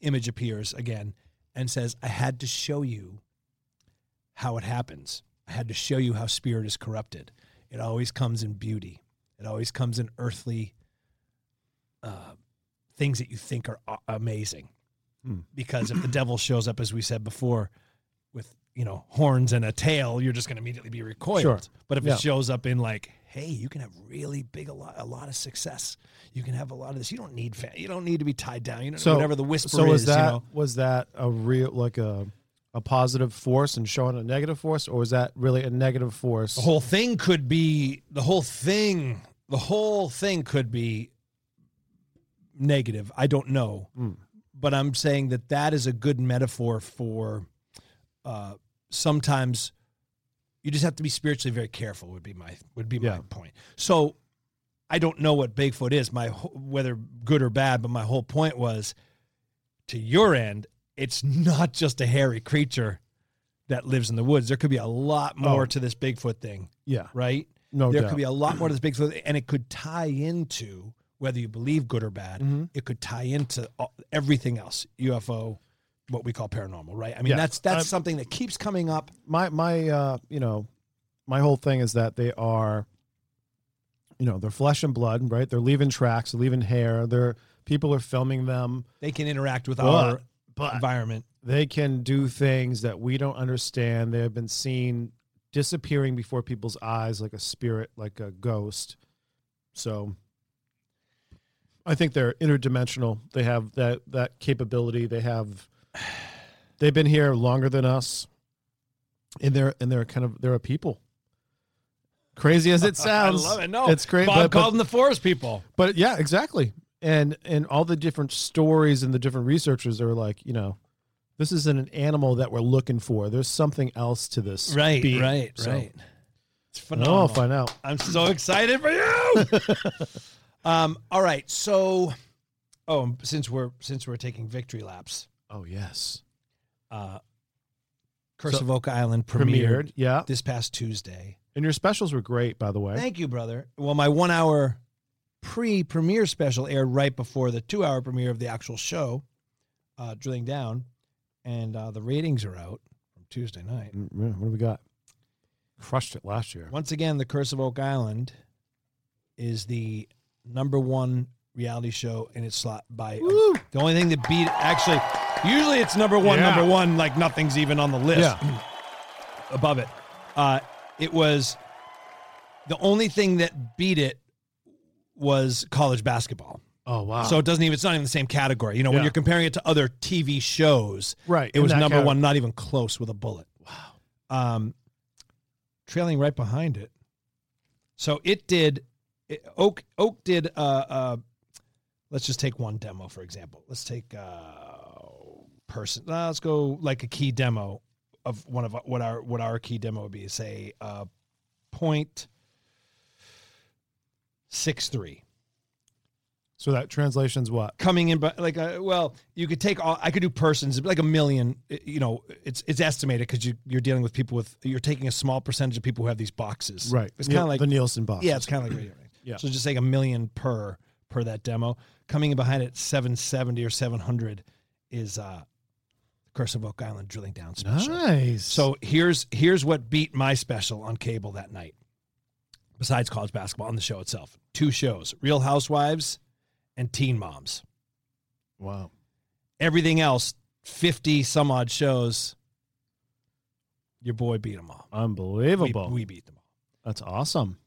S2: image appears again and says, I had to show you how it happens. I had to show you how spirit is corrupted. It always comes in beauty, it always comes in earthly uh, things that you think are amazing.
S4: Hmm.
S2: Because if the devil shows up, as we said before, with you know horns and a tail, you're just going to immediately be recoiled.
S4: Sure.
S2: But if
S4: Yeah.
S2: it shows up in like, hey, you can have really big a lot, a lot of success. You can have a lot of this. You don't need fan, you don't need to be tied down. You know
S4: So
S2: whatever the whisper
S4: so was
S2: is.
S4: that
S2: you know,
S4: was that a real like a a positive force and showing a negative force, or was that really a negative force?
S2: the whole thing could be the whole thing. The whole thing could be negative. I don't know,
S4: Hmm.
S2: but I'm saying that that is a good metaphor for. Uh, sometimes you just have to be spiritually very careful. Would be my would be my point. So I don't know what Bigfoot is, my whether good or bad, but my whole point was to your end, it's not just a hairy creature that lives in the woods. There could be a lot more
S4: Oh.
S2: to this Bigfoot thing,
S4: yeah,
S2: right?
S4: no
S2: there
S4: doubt.
S2: could be a lot more to this [clears throat] Bigfoot, and it could tie into whether you believe good or bad.
S4: Mhm.
S2: It could tie into everything else, UFO, what we call paranormal, right? I mean,
S4: Yeah.
S2: that's that's
S4: I'm-
S2: something that keeps coming up.
S4: my my uh you know my whole thing is that they are you know they're flesh and blood right they're leaving tracks they're leaving hair they're people are filming them
S2: They can interact with
S4: But-
S2: our
S4: but-
S2: environment.
S4: they can do things that we don't understand they have been seen disappearing before people's eyes like a spirit like a ghost so i think they're interdimensional they have that that capability they have they've been here longer than us and they're and they're kind of they're a people crazy as it sounds [laughs]
S2: I love it. No,
S4: it's great
S2: Bob
S4: but, but-
S2: called them the forest people.
S4: but yeah, exactly. And and all the different stories and the different researchers are like, you know, this isn't an animal that we're looking for. There's something else to this.
S2: Right,
S4: being.
S2: right,
S4: So,
S2: right. It's phenomenal.
S4: I'll find out.
S2: I'm so excited for you. [laughs] um, all right, so oh, since we're since we're taking victory laps,
S4: Oh yes.
S2: uh, Curse
S4: So-
S2: of Oak Island premiered,
S4: Premiered. Yeah.
S2: this past Tuesday.
S4: And your specials were great, by the way.
S2: Thank you, brother. Well, my one hour pre premiere special aired right before the two hour premiere of the actual show, uh, Drilling Down, and uh, the ratings are out from Tuesday night.
S4: Mm, What do we got? Crushed it last year.
S2: Once again, The Curse of Oak Island is the number one reality show in its slot by the only thing that beat actually usually it's number one
S4: Yeah.
S2: number one like nothing's even on the list
S4: Yeah. [clears throat]
S2: above it. Uh, it was the only thing that beat it was college basketball.
S4: Oh wow!
S2: So it doesn't even it's not even the same category. You know, when you're comparing it to other TV shows,
S4: Right,
S2: It was number
S4: category.
S2: one, not even close with a bullet. Wow. Um, trailing right behind it. So it did. It, Oak Oak did. Uh, uh, let's just take one demo for example. Let's take uh, person. let's go like a key demo of one of what our what our key demo would be. Say uh, point six three.
S4: So that translation's what?
S2: coming in but like uh, well you could take all i could do persons like a million uh, you know it's it's estimated because you, you're dealing with people with you're taking a small percentage of people who have these boxes
S4: Right.
S2: it's kind of like
S4: the Nielsen box.
S2: yeah it's kind of like radio.
S4: Yeah.
S2: so just like a million per per that demo coming in behind it 770 or 700 is uh curse of oak island drilling down special
S4: Nice.
S2: so here's here's what beat my special on cable that night. Besides college basketball on the show itself, two shows: Real Housewives and Teen Moms.
S4: Wow.
S2: Everything else, fifty some odd shows. Your boy beat them all.
S4: Unbelievable.
S2: We, we beat them all,
S4: That's awesome.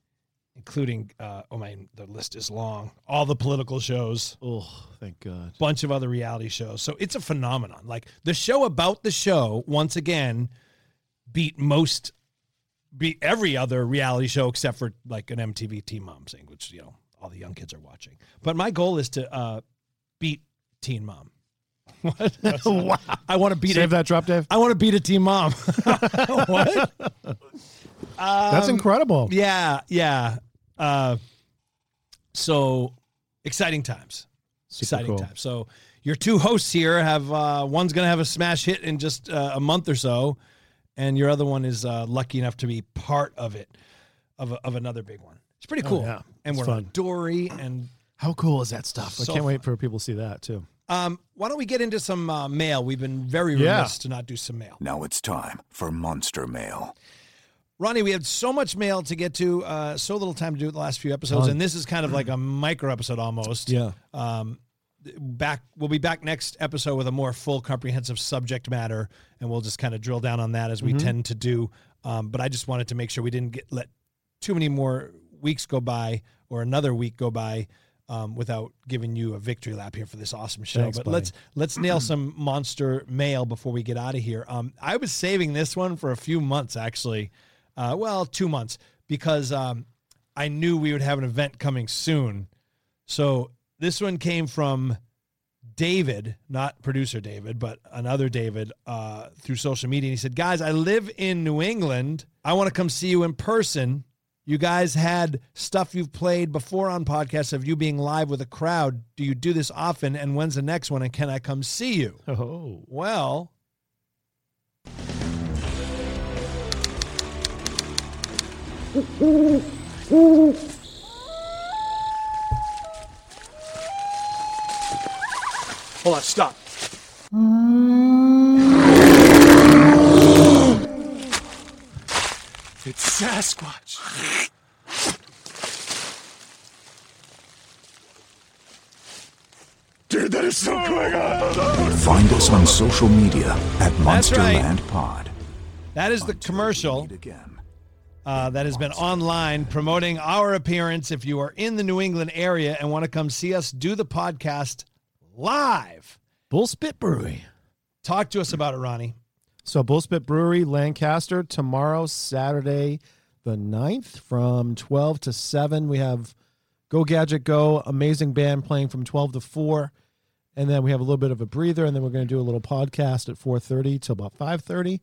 S2: Including uh, oh my the list is long. All the political shows,
S4: Oh, thank God.
S2: bunch of other reality shows. So it's a phenomenon. Like the show about the show, once again, beat most, beat every other reality show except for like an MTV Teen Mom thing, which you know all the young kids are watching. But my goal is to uh, beat Teen Mom. [laughs] What? [laughs]
S4: wow.
S2: I want to beat
S4: Save
S2: it.
S4: that drop, Dave.
S2: I want to beat a team Mom. [laughs] what?
S4: That's
S2: Um,
S4: incredible.
S2: Yeah, yeah. Uh, so exciting times.
S4: Super
S2: exciting
S4: cool.
S2: times. So your two hosts here have uh, one's going to have a smash hit in just uh, a month or so, and your other one is uh, lucky enough to be part of it, of a, of another big one. It's pretty
S4: Oh,
S2: cool.
S4: yeah.
S2: And
S4: It's
S2: we're on
S4: fun.
S2: Dory, and
S4: How cool is that stuff? I can't wait for people to see that too.
S2: Um, why don't we get into some uh, mail? We've been very
S4: Yeah.
S2: remiss to not do some mail.
S3: Now it's time for Monster Mail.
S2: Ronnie, we had so much mail to get to, uh, so little time to do it the last few episodes,
S4: Ton.
S2: and this is kind of like a micro episode almost.
S4: Yeah.
S2: Um, back, we'll be back next episode with a more full, comprehensive subject matter, and we'll just kind of drill down on that as we
S4: Mhm.
S2: tend to do. Um, but I just wanted to make sure we didn't get let too many more weeks go by or another week go by um, without giving you a victory lap here for this awesome show.
S4: Thanks,
S2: but
S4: buddy.
S2: let's let's nail some [clears throat] monster mail before we get out of here. Um, I was saving this one for a few months actually, uh, well, two months because um, I knew we would have an event coming soon. So this one came from David, not producer David, but another David uh, through social media. And he said, Guys, I live in New England. I want to come see you in person. You guys had stuff you've played before on podcasts of you being live with a crowd. Do you do this often? And when's the next one? And can I come see you?
S4: Oh.
S2: Well, hold on, stop. Mm.
S12: It's Sasquatch. Dude, that is so cool.
S3: Find us on social media at
S2: That's right.
S3: Monsterland Pod.
S2: That is the commercial uh, that has been online promoting our appearance. If you are in the New England area and want to come see us do the podcast live,
S4: Bull Spit Brewery.
S2: talk to us about it, Ronnie.
S4: So Bullspit Brewery, Lancaster, tomorrow, Saturday, the 9th, from 12 to 7. We have Go Gadget Go, amazing band playing from 12 to 4. And then we have a little bit of a breather, and then we're going to do a little podcast at 4.30 till about 5.30.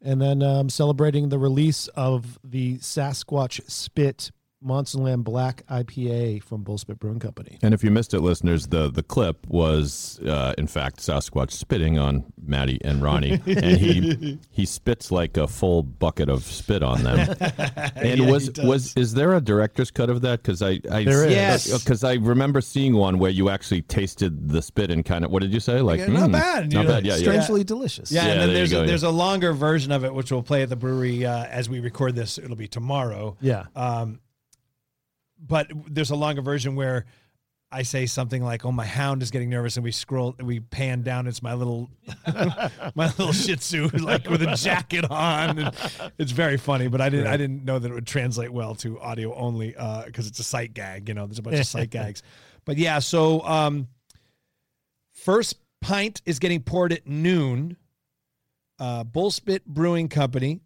S4: And then um, celebrating the release of the Sasquatch Spit Monsterland Black IPA from Bullspit Brewing Company.
S5: And if you missed it, listeners, the the clip was uh, in fact Sasquatch spitting on Matty and Ronnie, [laughs] and he he spits like a full bucket of spit on them. [laughs] And
S2: Yeah,
S5: was was is there a director's cut of that? Because I, I
S4: There is.
S2: Yes.
S5: because I remember seeing one where you actually tasted the spit and kind of what did you say? Like
S2: Yeah, not
S5: "Hmm,
S2: bad.
S5: not
S2: know,
S5: bad. Yeah, yeah.
S4: Strangely delicious.
S2: Yeah,
S5: Yeah,
S2: and then
S5: there
S2: there's
S5: go,
S2: a,
S5: yeah.
S2: there's a longer version of it which we'll play at the brewery uh, as we record this. It'll be tomorrow.
S4: Yeah.
S2: Um, but there's a longer version where I say something like, "Oh, my hound is getting nervous," and we scroll, we pan down. It's my little, [laughs] my little Shih Tzu, like with a jacket on. And it's very funny, but I didn't, I didn't know that it would translate well to audio only because it's a sight gag. You know, there's a bunch of sight [laughs] gags. But yeah, so um, first pint is getting poured at noon. Uh, Bullspit Brewing Company.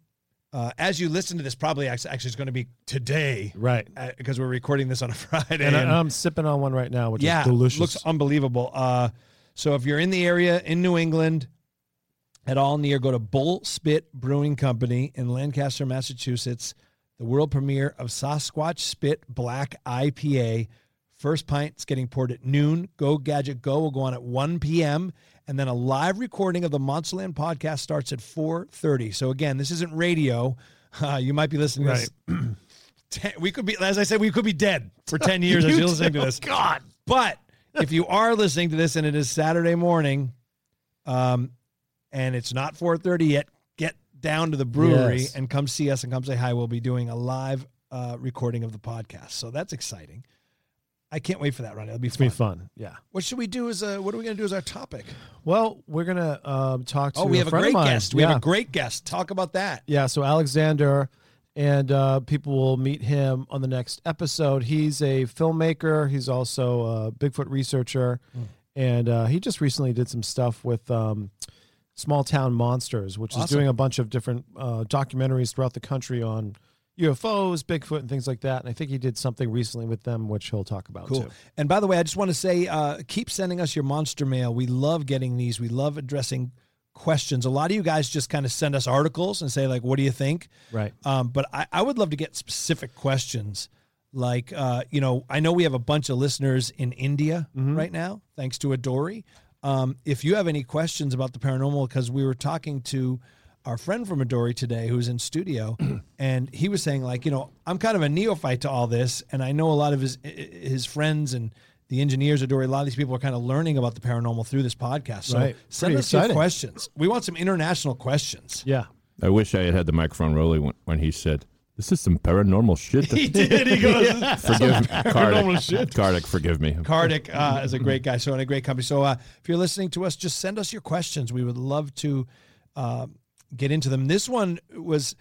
S2: Uh, as you listen to this, probably actually, is going to be today,
S4: Right.
S2: Because we're recording this on a [laughs] Friday.
S4: And,
S2: and-
S4: I, am sipping on one right now, which
S2: yeah,
S4: is delicious.
S2: looks unbelievable. Uh, so if you're in the area in New England at all near, go to Bull Spit Brewing Company in Lancaster, Massachusetts. The world premiere of Sasquatch Spit Black IPA. First pint's getting poured at noon. Go Gadget Go will go on at 1 p.m. And then a live recording of the Monsterland podcast starts at 4.30. So again, this isn't radio. [laughs] Uh, you might be listening to this [clears throat] we could be, as I said, we could be dead for [laughs] 10 years as
S4: You
S2: you're listening to this.
S4: God.
S2: But if you are listening to this and it is Saturday morning, um, and it's not 4:30 yet, get down to the brewery
S4: Yes.
S2: and come see us and come say hi. We'll be doing a live uh, recording of the podcast, so that's exciting. I can't wait for that, Ronnie. It'll be
S4: It's
S2: fun.
S4: be fun. Yeah.
S2: What should we do? As a, what are we going to do as our topic?
S4: Well, we're gonna um, talk to.
S2: Oh, we have a
S4: of
S2: great guest. We
S4: yeah.
S2: have a great guest. Talk about that.
S4: Yeah, so Alexander, and uh, people will meet him on the next episode. He's a filmmaker. He's also a Bigfoot researcher,
S2: Hmm.
S4: and uh, he just recently did some stuff with um, Small Town Monsters, which is doing a bunch of different uh, documentaries throughout the country on UFOs, Bigfoot, and things like that. And I think he did something recently with them, which he'll talk about
S2: Cool.
S4: too.
S2: And by the way, I just want to say, uh, keep sending us your monster mail. We love getting these. We love addressing questions. A lot of you guys just kind of send us articles and say like, "What do you think?"
S4: Right.
S2: Um, but I, I would love to get specific questions. Like, uh, you know, I know we have a bunch of listeners in India
S4: Mm-hmm.
S2: right now, thanks to Adori. Um, if you have any questions about the paranormal, because we were talking to our friend from Adori today who's in studio, [clears throat] and he was saying like, you know, I'm kind of a neophyte to all this, and I know a lot of his his friends and the engineers at Adori. A lot of these people are kind of learning about the paranormal through this podcast. So
S4: Right.
S2: send
S4: Pretty
S2: us your questions. We want some international questions.
S4: Yeah.
S5: I wish I had had the microphone rolling when, when he said, "This is some paranormal shit." [laughs]
S2: He did. He goes,
S5: forgive me,
S2: paranormal
S5: Kardik.
S2: shit.
S5: Kardik, forgive me.
S2: Kardik uh, is a great guy, so in a great company. So uh, if you're listening to us, just send us your questions. We would love to uh, get into them. This one was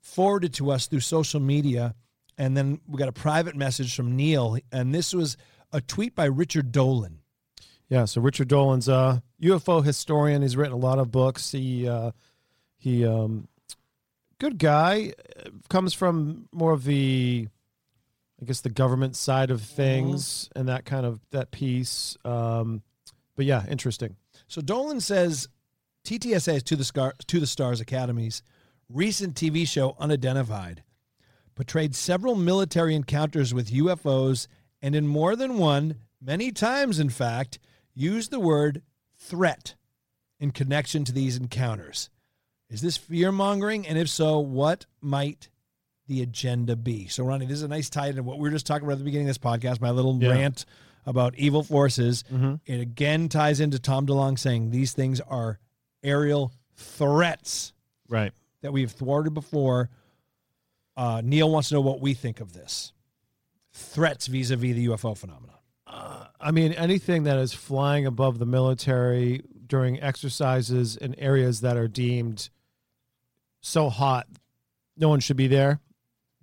S2: forwarded to us through social media, and then we got a private message from Neil, and this was a tweet by Richard Dolan.
S4: Yeah, so Richard Dolan's a UFO historian. He's written a lot of books. He uh, he um, good guy. Comes from more of the, I guess, the government side of things and that kind of that piece. Um, but yeah, interesting.
S2: So Dolan says TTSA is to the Scar- to the Stars Academy's recent TV show Unidentified portrayed several military encounters with UFOs and in more than one, many times in fact, used the word threat in connection to these encounters. Is this fear mongering? And if so, what might the agenda be? So, Ronnie, this is a nice tie into what we were just talking about at the beginning of this podcast, my little
S4: Yeah.
S2: rant about evil forces.
S4: Mhm.
S2: It again ties into Tom DeLonge saying these things are aerial threats
S4: Right.
S2: that we've thwarted before. Uh, Neil wants to know what we think of this threats vis a vis the UFO phenomenon.
S4: I mean, anything that is flying above the military during exercises in areas that are deemed so hot, no one should be there.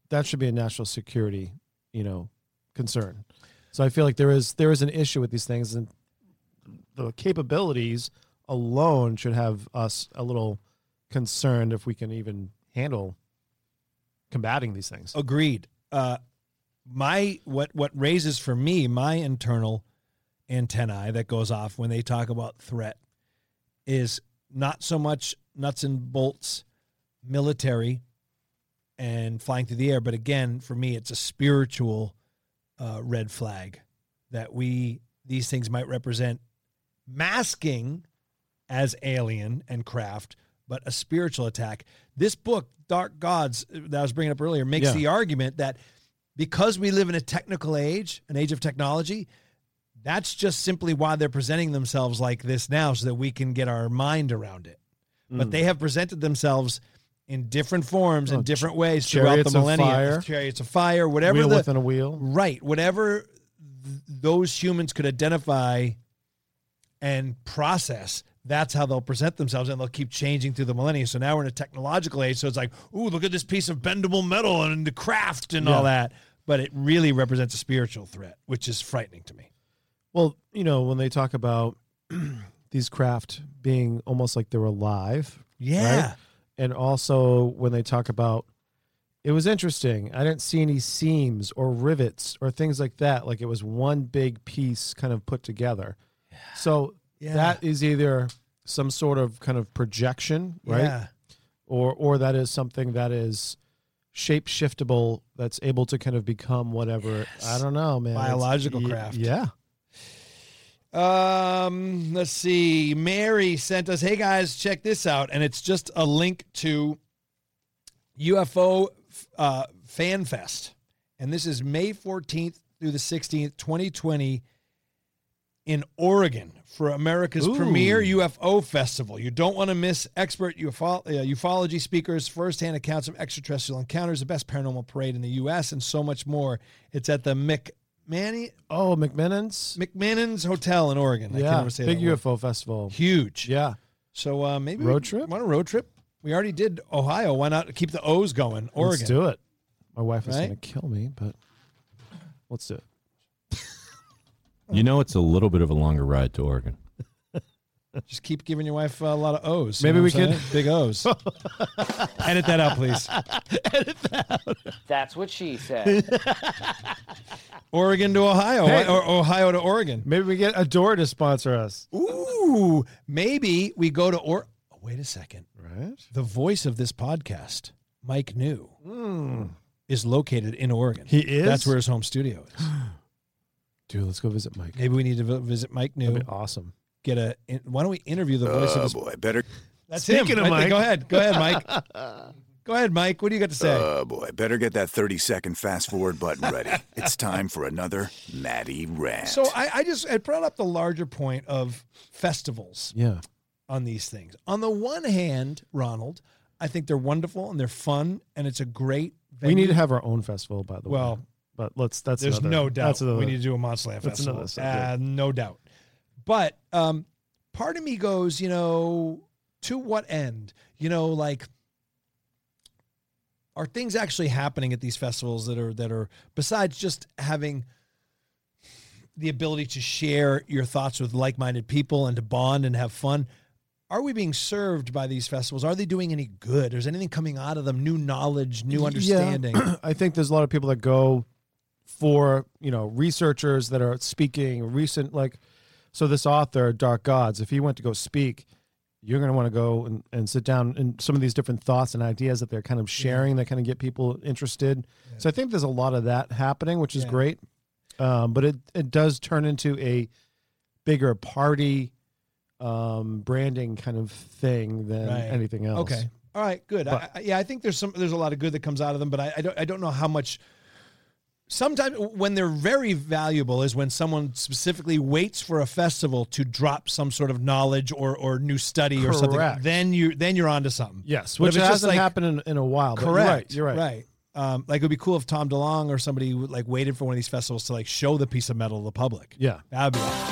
S4: That should be a national security, you know, concern. So I feel like there is there is an issue with these things, and the capabilities alone should have us a little concerned if we can even handle combating these things.
S2: Agreed. Uh, my what what raises for me my internal antennae that goes off when they talk about threat is not so much nuts and bolts military and flying through the air, but again for me it's a spiritual uh, red flag that we these things might represent masking as alien and craft, but a spiritual attack. This book, Dark Gods, that I was bringing up earlier, makes
S4: Yeah.
S2: the argument that because we live in a technical age, an age of technology, that's just simply why they're presenting themselves like this now, so that we can get our mind around it. But
S4: Mm.
S2: they have presented themselves in different forms
S4: Oh,
S2: in different ways throughout the
S4: of
S2: millennia.
S4: fire.
S2: Chariots of fire, whatever
S4: Wheel
S2: the
S4: within a wheel.
S2: right, whatever th- those humans could identify and process, that's how they'll present themselves and they'll keep changing through the millennia. So now we're in a technological age. So it's like, ooh, look at this piece of bendable metal and the craft and all that. But it really represents a spiritual threat, which is frightening to me.
S4: Well, you know, when they talk about [clears throat] these craft being almost like they're alive.
S2: Yeah.
S4: right? And also when they talk about it was interesting. I didn't see any seams or rivets or things like that. Like it was one big piece kind of put together. So
S2: Yeah.
S4: that is either some sort of kind of projection, right?
S2: Yeah.
S4: Or or that is something that is shape shiftable that's able to kind of become whatever. I don't know, man. It's-
S2: Biological
S4: y-
S2: craft.
S4: Yeah.
S2: Um, let's see. Mary sent us, "Hey guys, check this out," and it's just a link to UFO uh, Fan Fest, and this is May fourteenth through the sixteenth, twenty twenty, in Oregon for America's
S4: Ooh.
S2: premier UFO festival. You don't want to miss expert UFO, uh, ufology speakers, firsthand accounts of extraterrestrial encounters, the best paranormal parade in the U.S., and so much more. It's at the McManny
S4: Oh, McMinnon's.
S2: McMannon's Hotel in Oregon. I
S4: yeah.
S2: can't ever say
S4: Big
S2: that word.
S4: UFO festival.
S2: Huge.
S4: Yeah.
S2: So uh, maybe
S4: Road
S2: we
S4: trip?
S2: Want a road trip? We already did Ohio. Why not keep the O's going? Oregon.
S4: Let's do it. My wife is
S2: Right?
S4: going to kill me, but let's do it.
S5: You know, it's a little bit of a longer ride to Oregon. [laughs]
S2: Just keep giving your wife a lot of O's.
S4: Maybe we
S2: what I'm
S4: could-
S2: saying? big O's. [laughs] Edit that out, please. [laughs]
S13: That's what she said.
S2: Oregon to Ohio,
S4: Hey.
S2: or Ohio to Oregon.
S4: Maybe we get Adori to sponsor us.
S2: Ooh, maybe we go to or. oh, wait a second.
S4: Right.
S2: The voice of this podcast, Mike New, hmm. is located in Oregon.
S4: He is?
S2: That's where his home studio is. [gasps] [gasps]
S4: Dude, let's go visit Mike.
S2: Maybe we need to vi- visit Mike New.
S4: That'd be awesome.
S2: Get a. in- Why don't we interview the oh, voice of
S3: Oh
S2: this?
S3: boy, better.
S2: That's
S4: Speaking
S2: him.
S4: of
S2: right there.
S4: Mike.
S2: go ahead. Go ahead, Mike. [laughs] go ahead, Mike. What do you got to say?
S3: Oh boy, better get that 30 second fast forward button ready. [laughs] it's time for another Matty rant.
S2: so I, I just I brought up the larger point of festivals
S4: Yeah.
S2: on these things. On the one hand, Ronald, I think they're wonderful and they're fun and it's a great.
S4: We need to have our own festival, by the way.
S2: Well,
S4: but let's. That's
S2: There's
S4: another-
S2: no doubt
S4: another,
S2: we need to do a Monsterland
S4: that's
S2: festival.
S4: another.
S2: Uh, no doubt. But um, part of me goes, you know, to what end? You know, like are things actually happening at these festivals that are that are besides just having the ability to share your thoughts with like-minded people and to bond and have fun? Are we being served by these festivals? Are they doing any good? Is anything coming out of them? New knowledge, new
S4: Yeah.
S2: understanding? [clears throat]
S4: I think there's a lot of people that go for you know researchers that are speaking recent like so this author dark gods if he went to go speak you're going to want to go and, and sit down and some of these different thoughts and ideas that they're kind of sharing that kind of get people interested so i think there's a lot of that happening which is
S2: Yeah.
S4: great um, but it, it does turn into a bigger party um, branding kind of thing than
S2: Right.
S4: anything else
S2: Okay. All right. Good.
S4: But-
S2: I, I- yeah, I think there's some. There's a lot of good that comes out of them, but I, I don't. I don't know how much. Sometimes when they're very valuable is when someone specifically waits for a festival to drop some sort of knowledge or or new study or something.
S4: Correct.
S2: Then you then you're onto something.
S4: yes which hasn't
S2: like-
S4: happened in, in a while
S2: Correct.
S4: you're right you're right
S2: Right. Um, like it would be cool if Tom DeLonge or somebody like waited for one of these festivals to like show the piece of metal to the public.
S4: yeah
S2: That'd be. Awesome.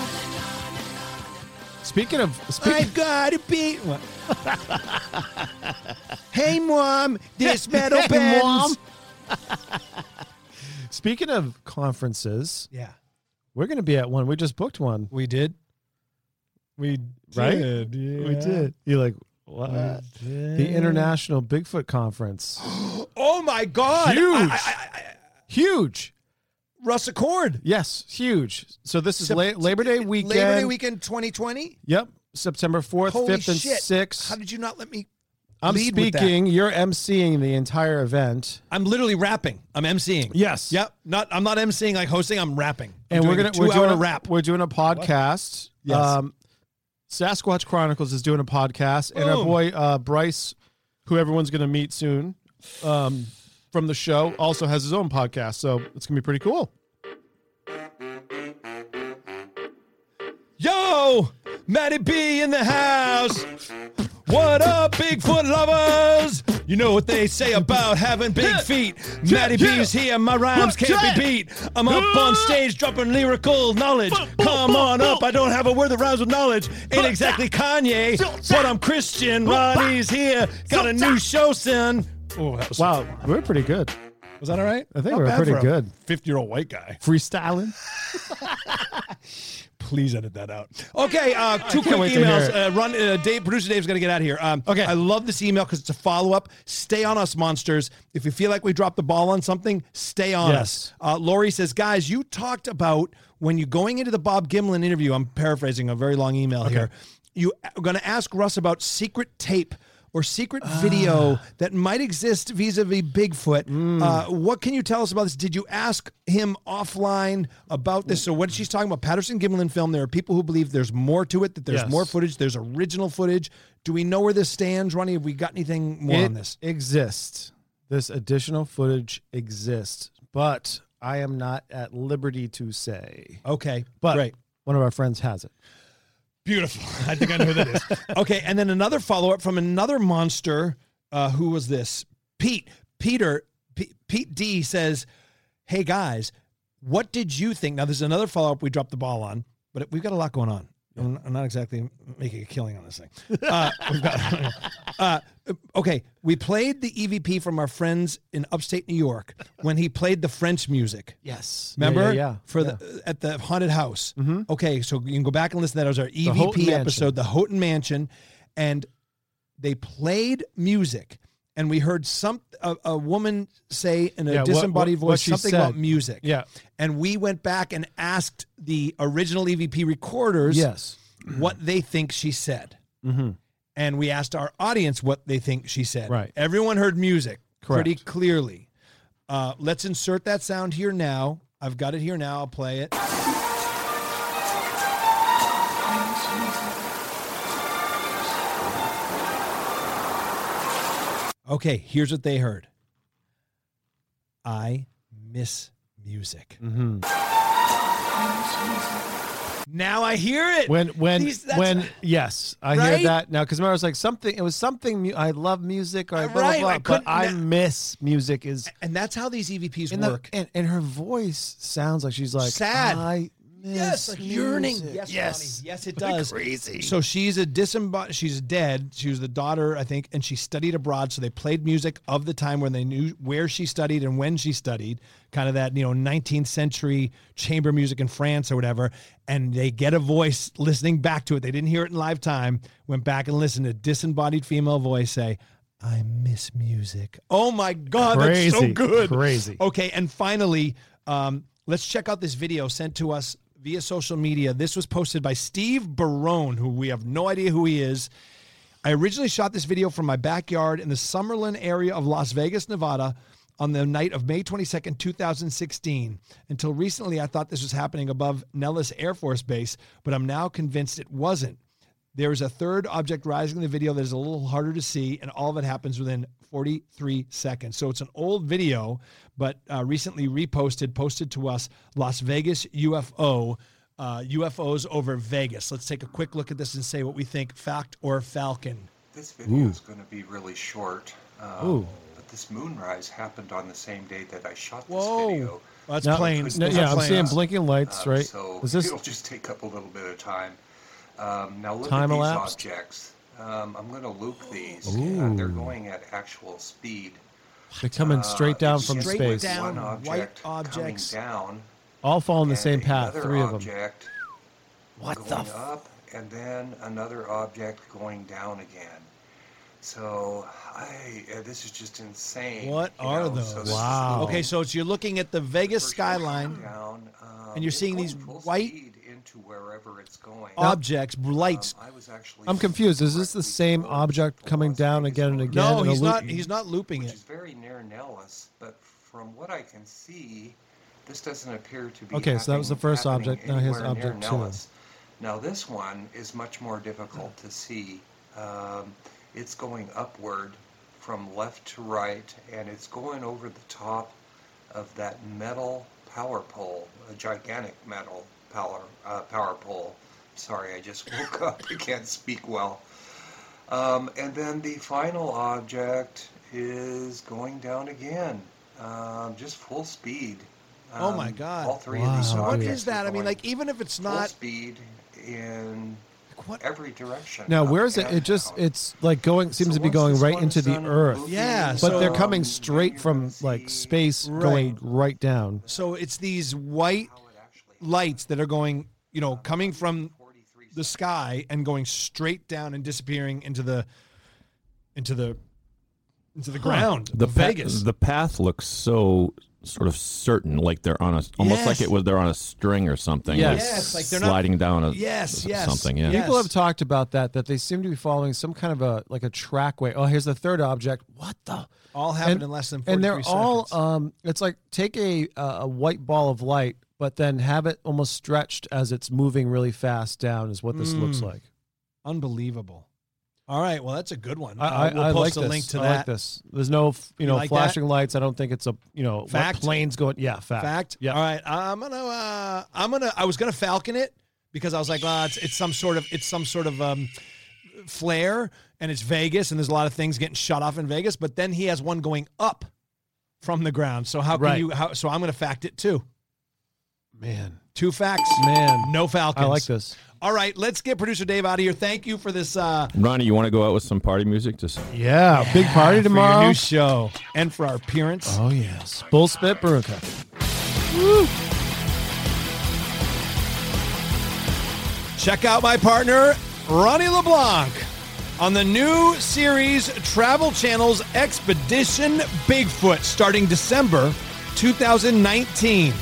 S4: Speaking of speaking,
S2: I've got to beat. [laughs] Hey, mom, this [laughs] metal.
S4: Mom. [laughs] speaking of conferences,
S2: Yeah,
S4: we're going to be at one. We just booked one,
S2: we did. We
S4: right?
S2: did.
S4: We did. You're like what? The International Bigfoot Conference, [gasps]
S2: Oh my God!
S4: Huge.
S2: I- I- I-
S4: huge.
S2: Russ Acord.
S4: Yes, huge. So this is
S2: Sep-
S4: La- Labor Day weekend.
S2: Labor Day weekend 2020.
S4: Yep, September fourth,
S2: Holy
S4: fifth, and
S2: shit.
S4: sixth.
S2: How did you not let me?
S4: I'm
S2: lead with that?
S4: speaking. You're emceeing the entire event.
S2: I'm literally rapping. I'm emceeing.
S4: Yes.
S2: Yep. Not. I'm not emceeing like hosting. I'm rapping. I'm
S4: and we're
S2: doing
S4: gonna
S2: a
S4: we're
S2: two-hour
S4: doing a
S2: rap.
S4: We're doing a podcast.
S2: Yes.
S4: Um, Sasquatch Chronicles is doing a podcast, and our
S2: Boom.
S4: boy uh, Bryce, who everyone's gonna meet soon, um, from the show, also has his own podcast. So it's gonna be pretty cool.
S2: Yo, Matty B in the house. What up, Bigfoot lovers? You know what they say about having big feet. Matty B's here, my rhymes can't be beat. I'm up on stage dropping lyrical knowledge. Come on up, I don't have a word that rhymes with knowledge. Ain't exactly Kanye, but I'm Christian. Ronnie's here, got a new show, son. Oh, that was
S4: Wow, we're pretty good.
S2: Was that all right?
S4: I think
S2: Not
S4: we're
S2: bad
S4: pretty
S2: for a
S4: good.
S2: 50 year old white guy.
S4: Freestyling. [laughs]
S2: Please edit that out. Okay, uh, two quick
S4: wait to hear
S2: emails.
S4: it.
S2: Uh, run, uh, Dave, producer Dave's going to get out of here. Um, okay, I love this email because it's a follow up. Stay on us, monsters. If you feel like we dropped the ball on something, stay on
S4: Yes.
S2: us. Uh, Lori says, guys, you talked about when you're going into the Bob Gimlin interview. I'm paraphrasing a very long email here. You are going to ask Russ about secret tape. Or secret video that might exist vis-a-vis Bigfoot. Uh, what can you tell us about this? Did you ask him offline about this? So what she's talking about, Patterson Gimlin film. There are people who believe there's more to it. That there's
S4: Yes.
S2: more footage. There's original footage. Do we know where this stands, Ronnie? Have we got anything more
S4: it
S2: on this?
S4: exists. This additional footage exists, but I am not at liberty to say.
S2: Okay,
S4: But
S2: great.
S4: one of our friends has it.
S2: Beautiful. [laughs] I think I know who that is. okay, and then another follow up from another monster. Uh, who was this? Pete. Peter. P- Pete D says, "Hey guys, what did you think?" Now, there's another follow up we dropped the ball on, but we've got a lot going on. I'm, I'm not exactly making a killing on this thing. Uh, we've got, [laughs] uh, okay, we played the EVP from our friends in upstate New York when he played the French music.
S4: Yes.
S2: Remember?
S4: Yeah, yeah, yeah.
S2: For
S4: Yeah.
S2: the at the haunted house.
S4: Mhm.
S2: Okay, so you can go back and listen to that. It was our EVP
S4: Mansion.
S2: episode, the Houghton Mansion, and they played music, and we heard some a, a woman say in a
S4: Yeah,
S2: disembodied
S4: what- what
S2: voice
S4: she
S2: something
S4: said.
S2: about music.
S4: Yeah.
S2: and we went back and asked the original EVP recorders,
S4: Yes.
S2: what they think she said,
S4: Mm-hmm.
S2: And we asked our audience what they think she said.
S4: Right.
S2: Everyone heard music pretty clearly. Uh, let's insert that sound here now. I've got it here now. I'll play it. Okay, here's what they heard. I miss music.
S4: Mm-hmm.
S2: Now I hear it.
S4: When when
S2: These-
S4: when yes, I
S2: Right?
S4: hear that now because I was like something. It was something. I love music or blah, blah,
S2: Right,
S4: blah,
S2: I
S4: but I miss music. Is
S2: and that's how these EVPs
S4: and the-
S2: work.
S4: and, and her voice sounds like she's like
S2: Sad.
S4: I miss
S2: yes, like yearning. Yes,
S4: yes,
S2: Ronnie. yes, it does.
S4: Crazy.
S2: So she's a disembodied. She's dead. She was the daughter, I think, and she studied abroad. So they played music of the time when they knew where she studied and when she studied, kind of that you know 19th century chamber music in France or whatever. And they get a voice listening back to it. They didn't hear it in live time. Went back and listened to disembodied female voice say. I miss music. Oh my God, that's so good.
S4: Crazy.
S2: Okay, and finally, um, let's check out this video sent to us via social media. This was posted by Steve Barone, who we have no idea who he is. I originally shot this video from my backyard in the Summerlin area of Las Vegas, Nevada, on the night of May 22nd, 2016. Until recently, I thought this was happening above Nellis Air Force Base, but I'm now convinced it wasn't. There is a third object rising in the video that is a little harder to see, and all of it happens within 43 seconds. So it's an old video, but uh, recently reposted, posted to us Las Vegas UFO, uh, UFOs over Vegas. Let's take a quick look at this and say what we think fact or falcon.
S13: This video
S2: Ooh.
S13: is going to be really short. Um,
S2: Ooh.
S13: But this moonrise happened on the same day that I shot this
S2: Whoa.
S13: video.
S2: Well, that's
S4: Now-
S2: planes.
S4: no, yeah,
S2: are
S4: I'm seeing blinking lights.
S13: Um,
S4: right?
S13: So
S4: Is this
S13: it'll just take up a little bit of time. Um, now look
S4: Time
S13: at these
S4: elapsed?
S13: objects. Um, I'm going to loop these. Uh, they're going at actual speed.
S4: They're coming straight down from
S13: just
S4: space.
S2: down,
S13: One
S2: white objects.
S13: coming down.
S4: All follow in the
S13: and
S4: same path.
S13: another
S4: Three of them.
S13: object
S4: What
S13: going
S4: the f-
S13: up, and then another object going down again. So I, uh, this is just insane.
S2: What
S13: you
S2: are
S13: know?
S2: those?
S13: So this is the
S2: Okay, so it's, you're looking at the Vegas skyline,
S13: down, um,
S2: and you're
S13: it's
S2: seeing
S13: going
S2: these
S13: full
S2: white
S13: speed into wherever it's going.
S2: objects, lights.
S13: I was actually
S4: I'm confused. Is this the same object coming down again and again?
S2: No,
S4: in
S2: he's
S4: loop?
S2: not. He's not looping
S13: which
S2: it.
S13: is very near Nellis, but from what I can see, this doesn't appear to be.
S4: Okay, so that was the first object. Now here's
S13: anywhere
S4: object two.
S13: Nellis. Now this one is much more difficult to see. Um, it's going upward from left to right, and it's going over the top of that metal power pole, a gigantic metal power uh, power pole. Sorry, I just [laughs] woke up. I can't speak well. Um, and then the final object is going down again, um, just full speed.
S2: oh my
S13: Um,
S2: God!
S13: All three of these
S2: So what
S13: objects
S2: is that? I mean, like even if it's not
S13: full
S2: not
S13: speed in what? every direction.
S4: Now, where is it? It just
S13: down.
S4: it's like going seems
S13: So
S4: to be going right into the earth.
S13: moving,
S2: Yeah,
S4: but
S2: so-
S4: they're coming straight from like space, going right down.
S2: So it's these white lights that are going, you know, coming from the sky and going straight down and disappearing into the into the into the ground.
S5: The
S2: of
S5: pa-
S2: Vegas.
S5: the path looks so sort of certain, like they're on a almost like it was they're on a string or something.
S4: Yes.
S5: like
S2: Yes, like they're not-
S5: sliding down a
S2: Yes,
S5: s-
S2: yes,
S5: something. Yeah.
S2: yes.
S4: People have talked about that that they seem to be following some kind of a like a trackway. Oh, here's the third object. What the?
S2: all happened
S4: and-
S2: in less than
S4: and they're
S2: 43
S4: all um it's like take a uh, a white ball of light but then have it almost stretched as it's moving really fast down is what this looks
S2: Mm.
S4: like
S2: Unbelievable. All right, well that's a good one.
S4: i,
S2: Uh,
S4: I,
S2: we'll
S4: I
S2: post
S4: like
S2: a
S4: this.
S2: link to
S4: I
S2: that.
S4: like this there's no you know
S2: like that?
S4: flashing lights i don't think it's a you know
S2: Fact?
S4: planes going yeah fact
S2: Fact.
S4: yeah
S2: All right. I'm gonna. Uh, I'm gonna. I was gonna falcon it because I was like, oh, it's, it's some sort of. It's some sort of um, flare, and it's Vegas, and there's a lot of things getting shut off in Vegas. But then he has one going up from the ground. So how can
S4: Right.
S2: you? How, so I'm gonna fact it too.
S4: man
S2: Two facts.
S4: man
S2: No falcons.
S4: i like this
S2: All right. Let's get producer Dave out of here. Thank you for this. Uh,
S5: Ronnie, you want to go out with some party music? Just
S4: yeah, big party
S2: for
S4: tomorrow
S2: your new show and for our appearance.
S4: oh yes bull spit brew
S2: Check out my partner, Ronnie LeBlanc, on the new series Travel Channel's Expedition Bigfoot starting December 2019.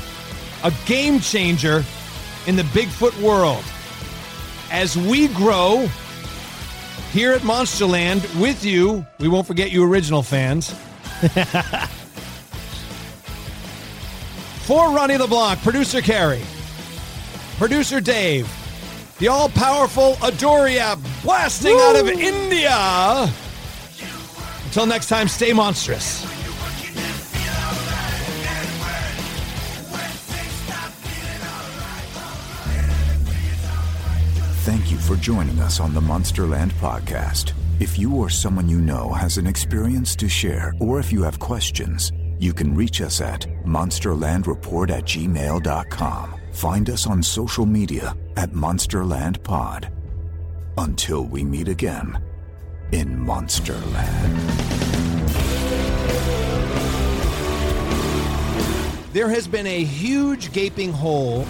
S2: A game changer in the Bigfoot world. As we grow here at Monsterland with you, we won't forget you original fans. [laughs] For Ronnie LeBlanc, producer Carrie, producer Dave, the all powerful Adoria blasting out of India. Until next time, stay monstrous.
S3: For joining us on the Monsterland podcast. If you or someone you know has an experience to share, or if you have questions, you can reach us at monsterlandreport at gmail.com. Find us on social media at monsterlandpod. Until we meet again in Monsterland.
S2: There has been a huge gaping hole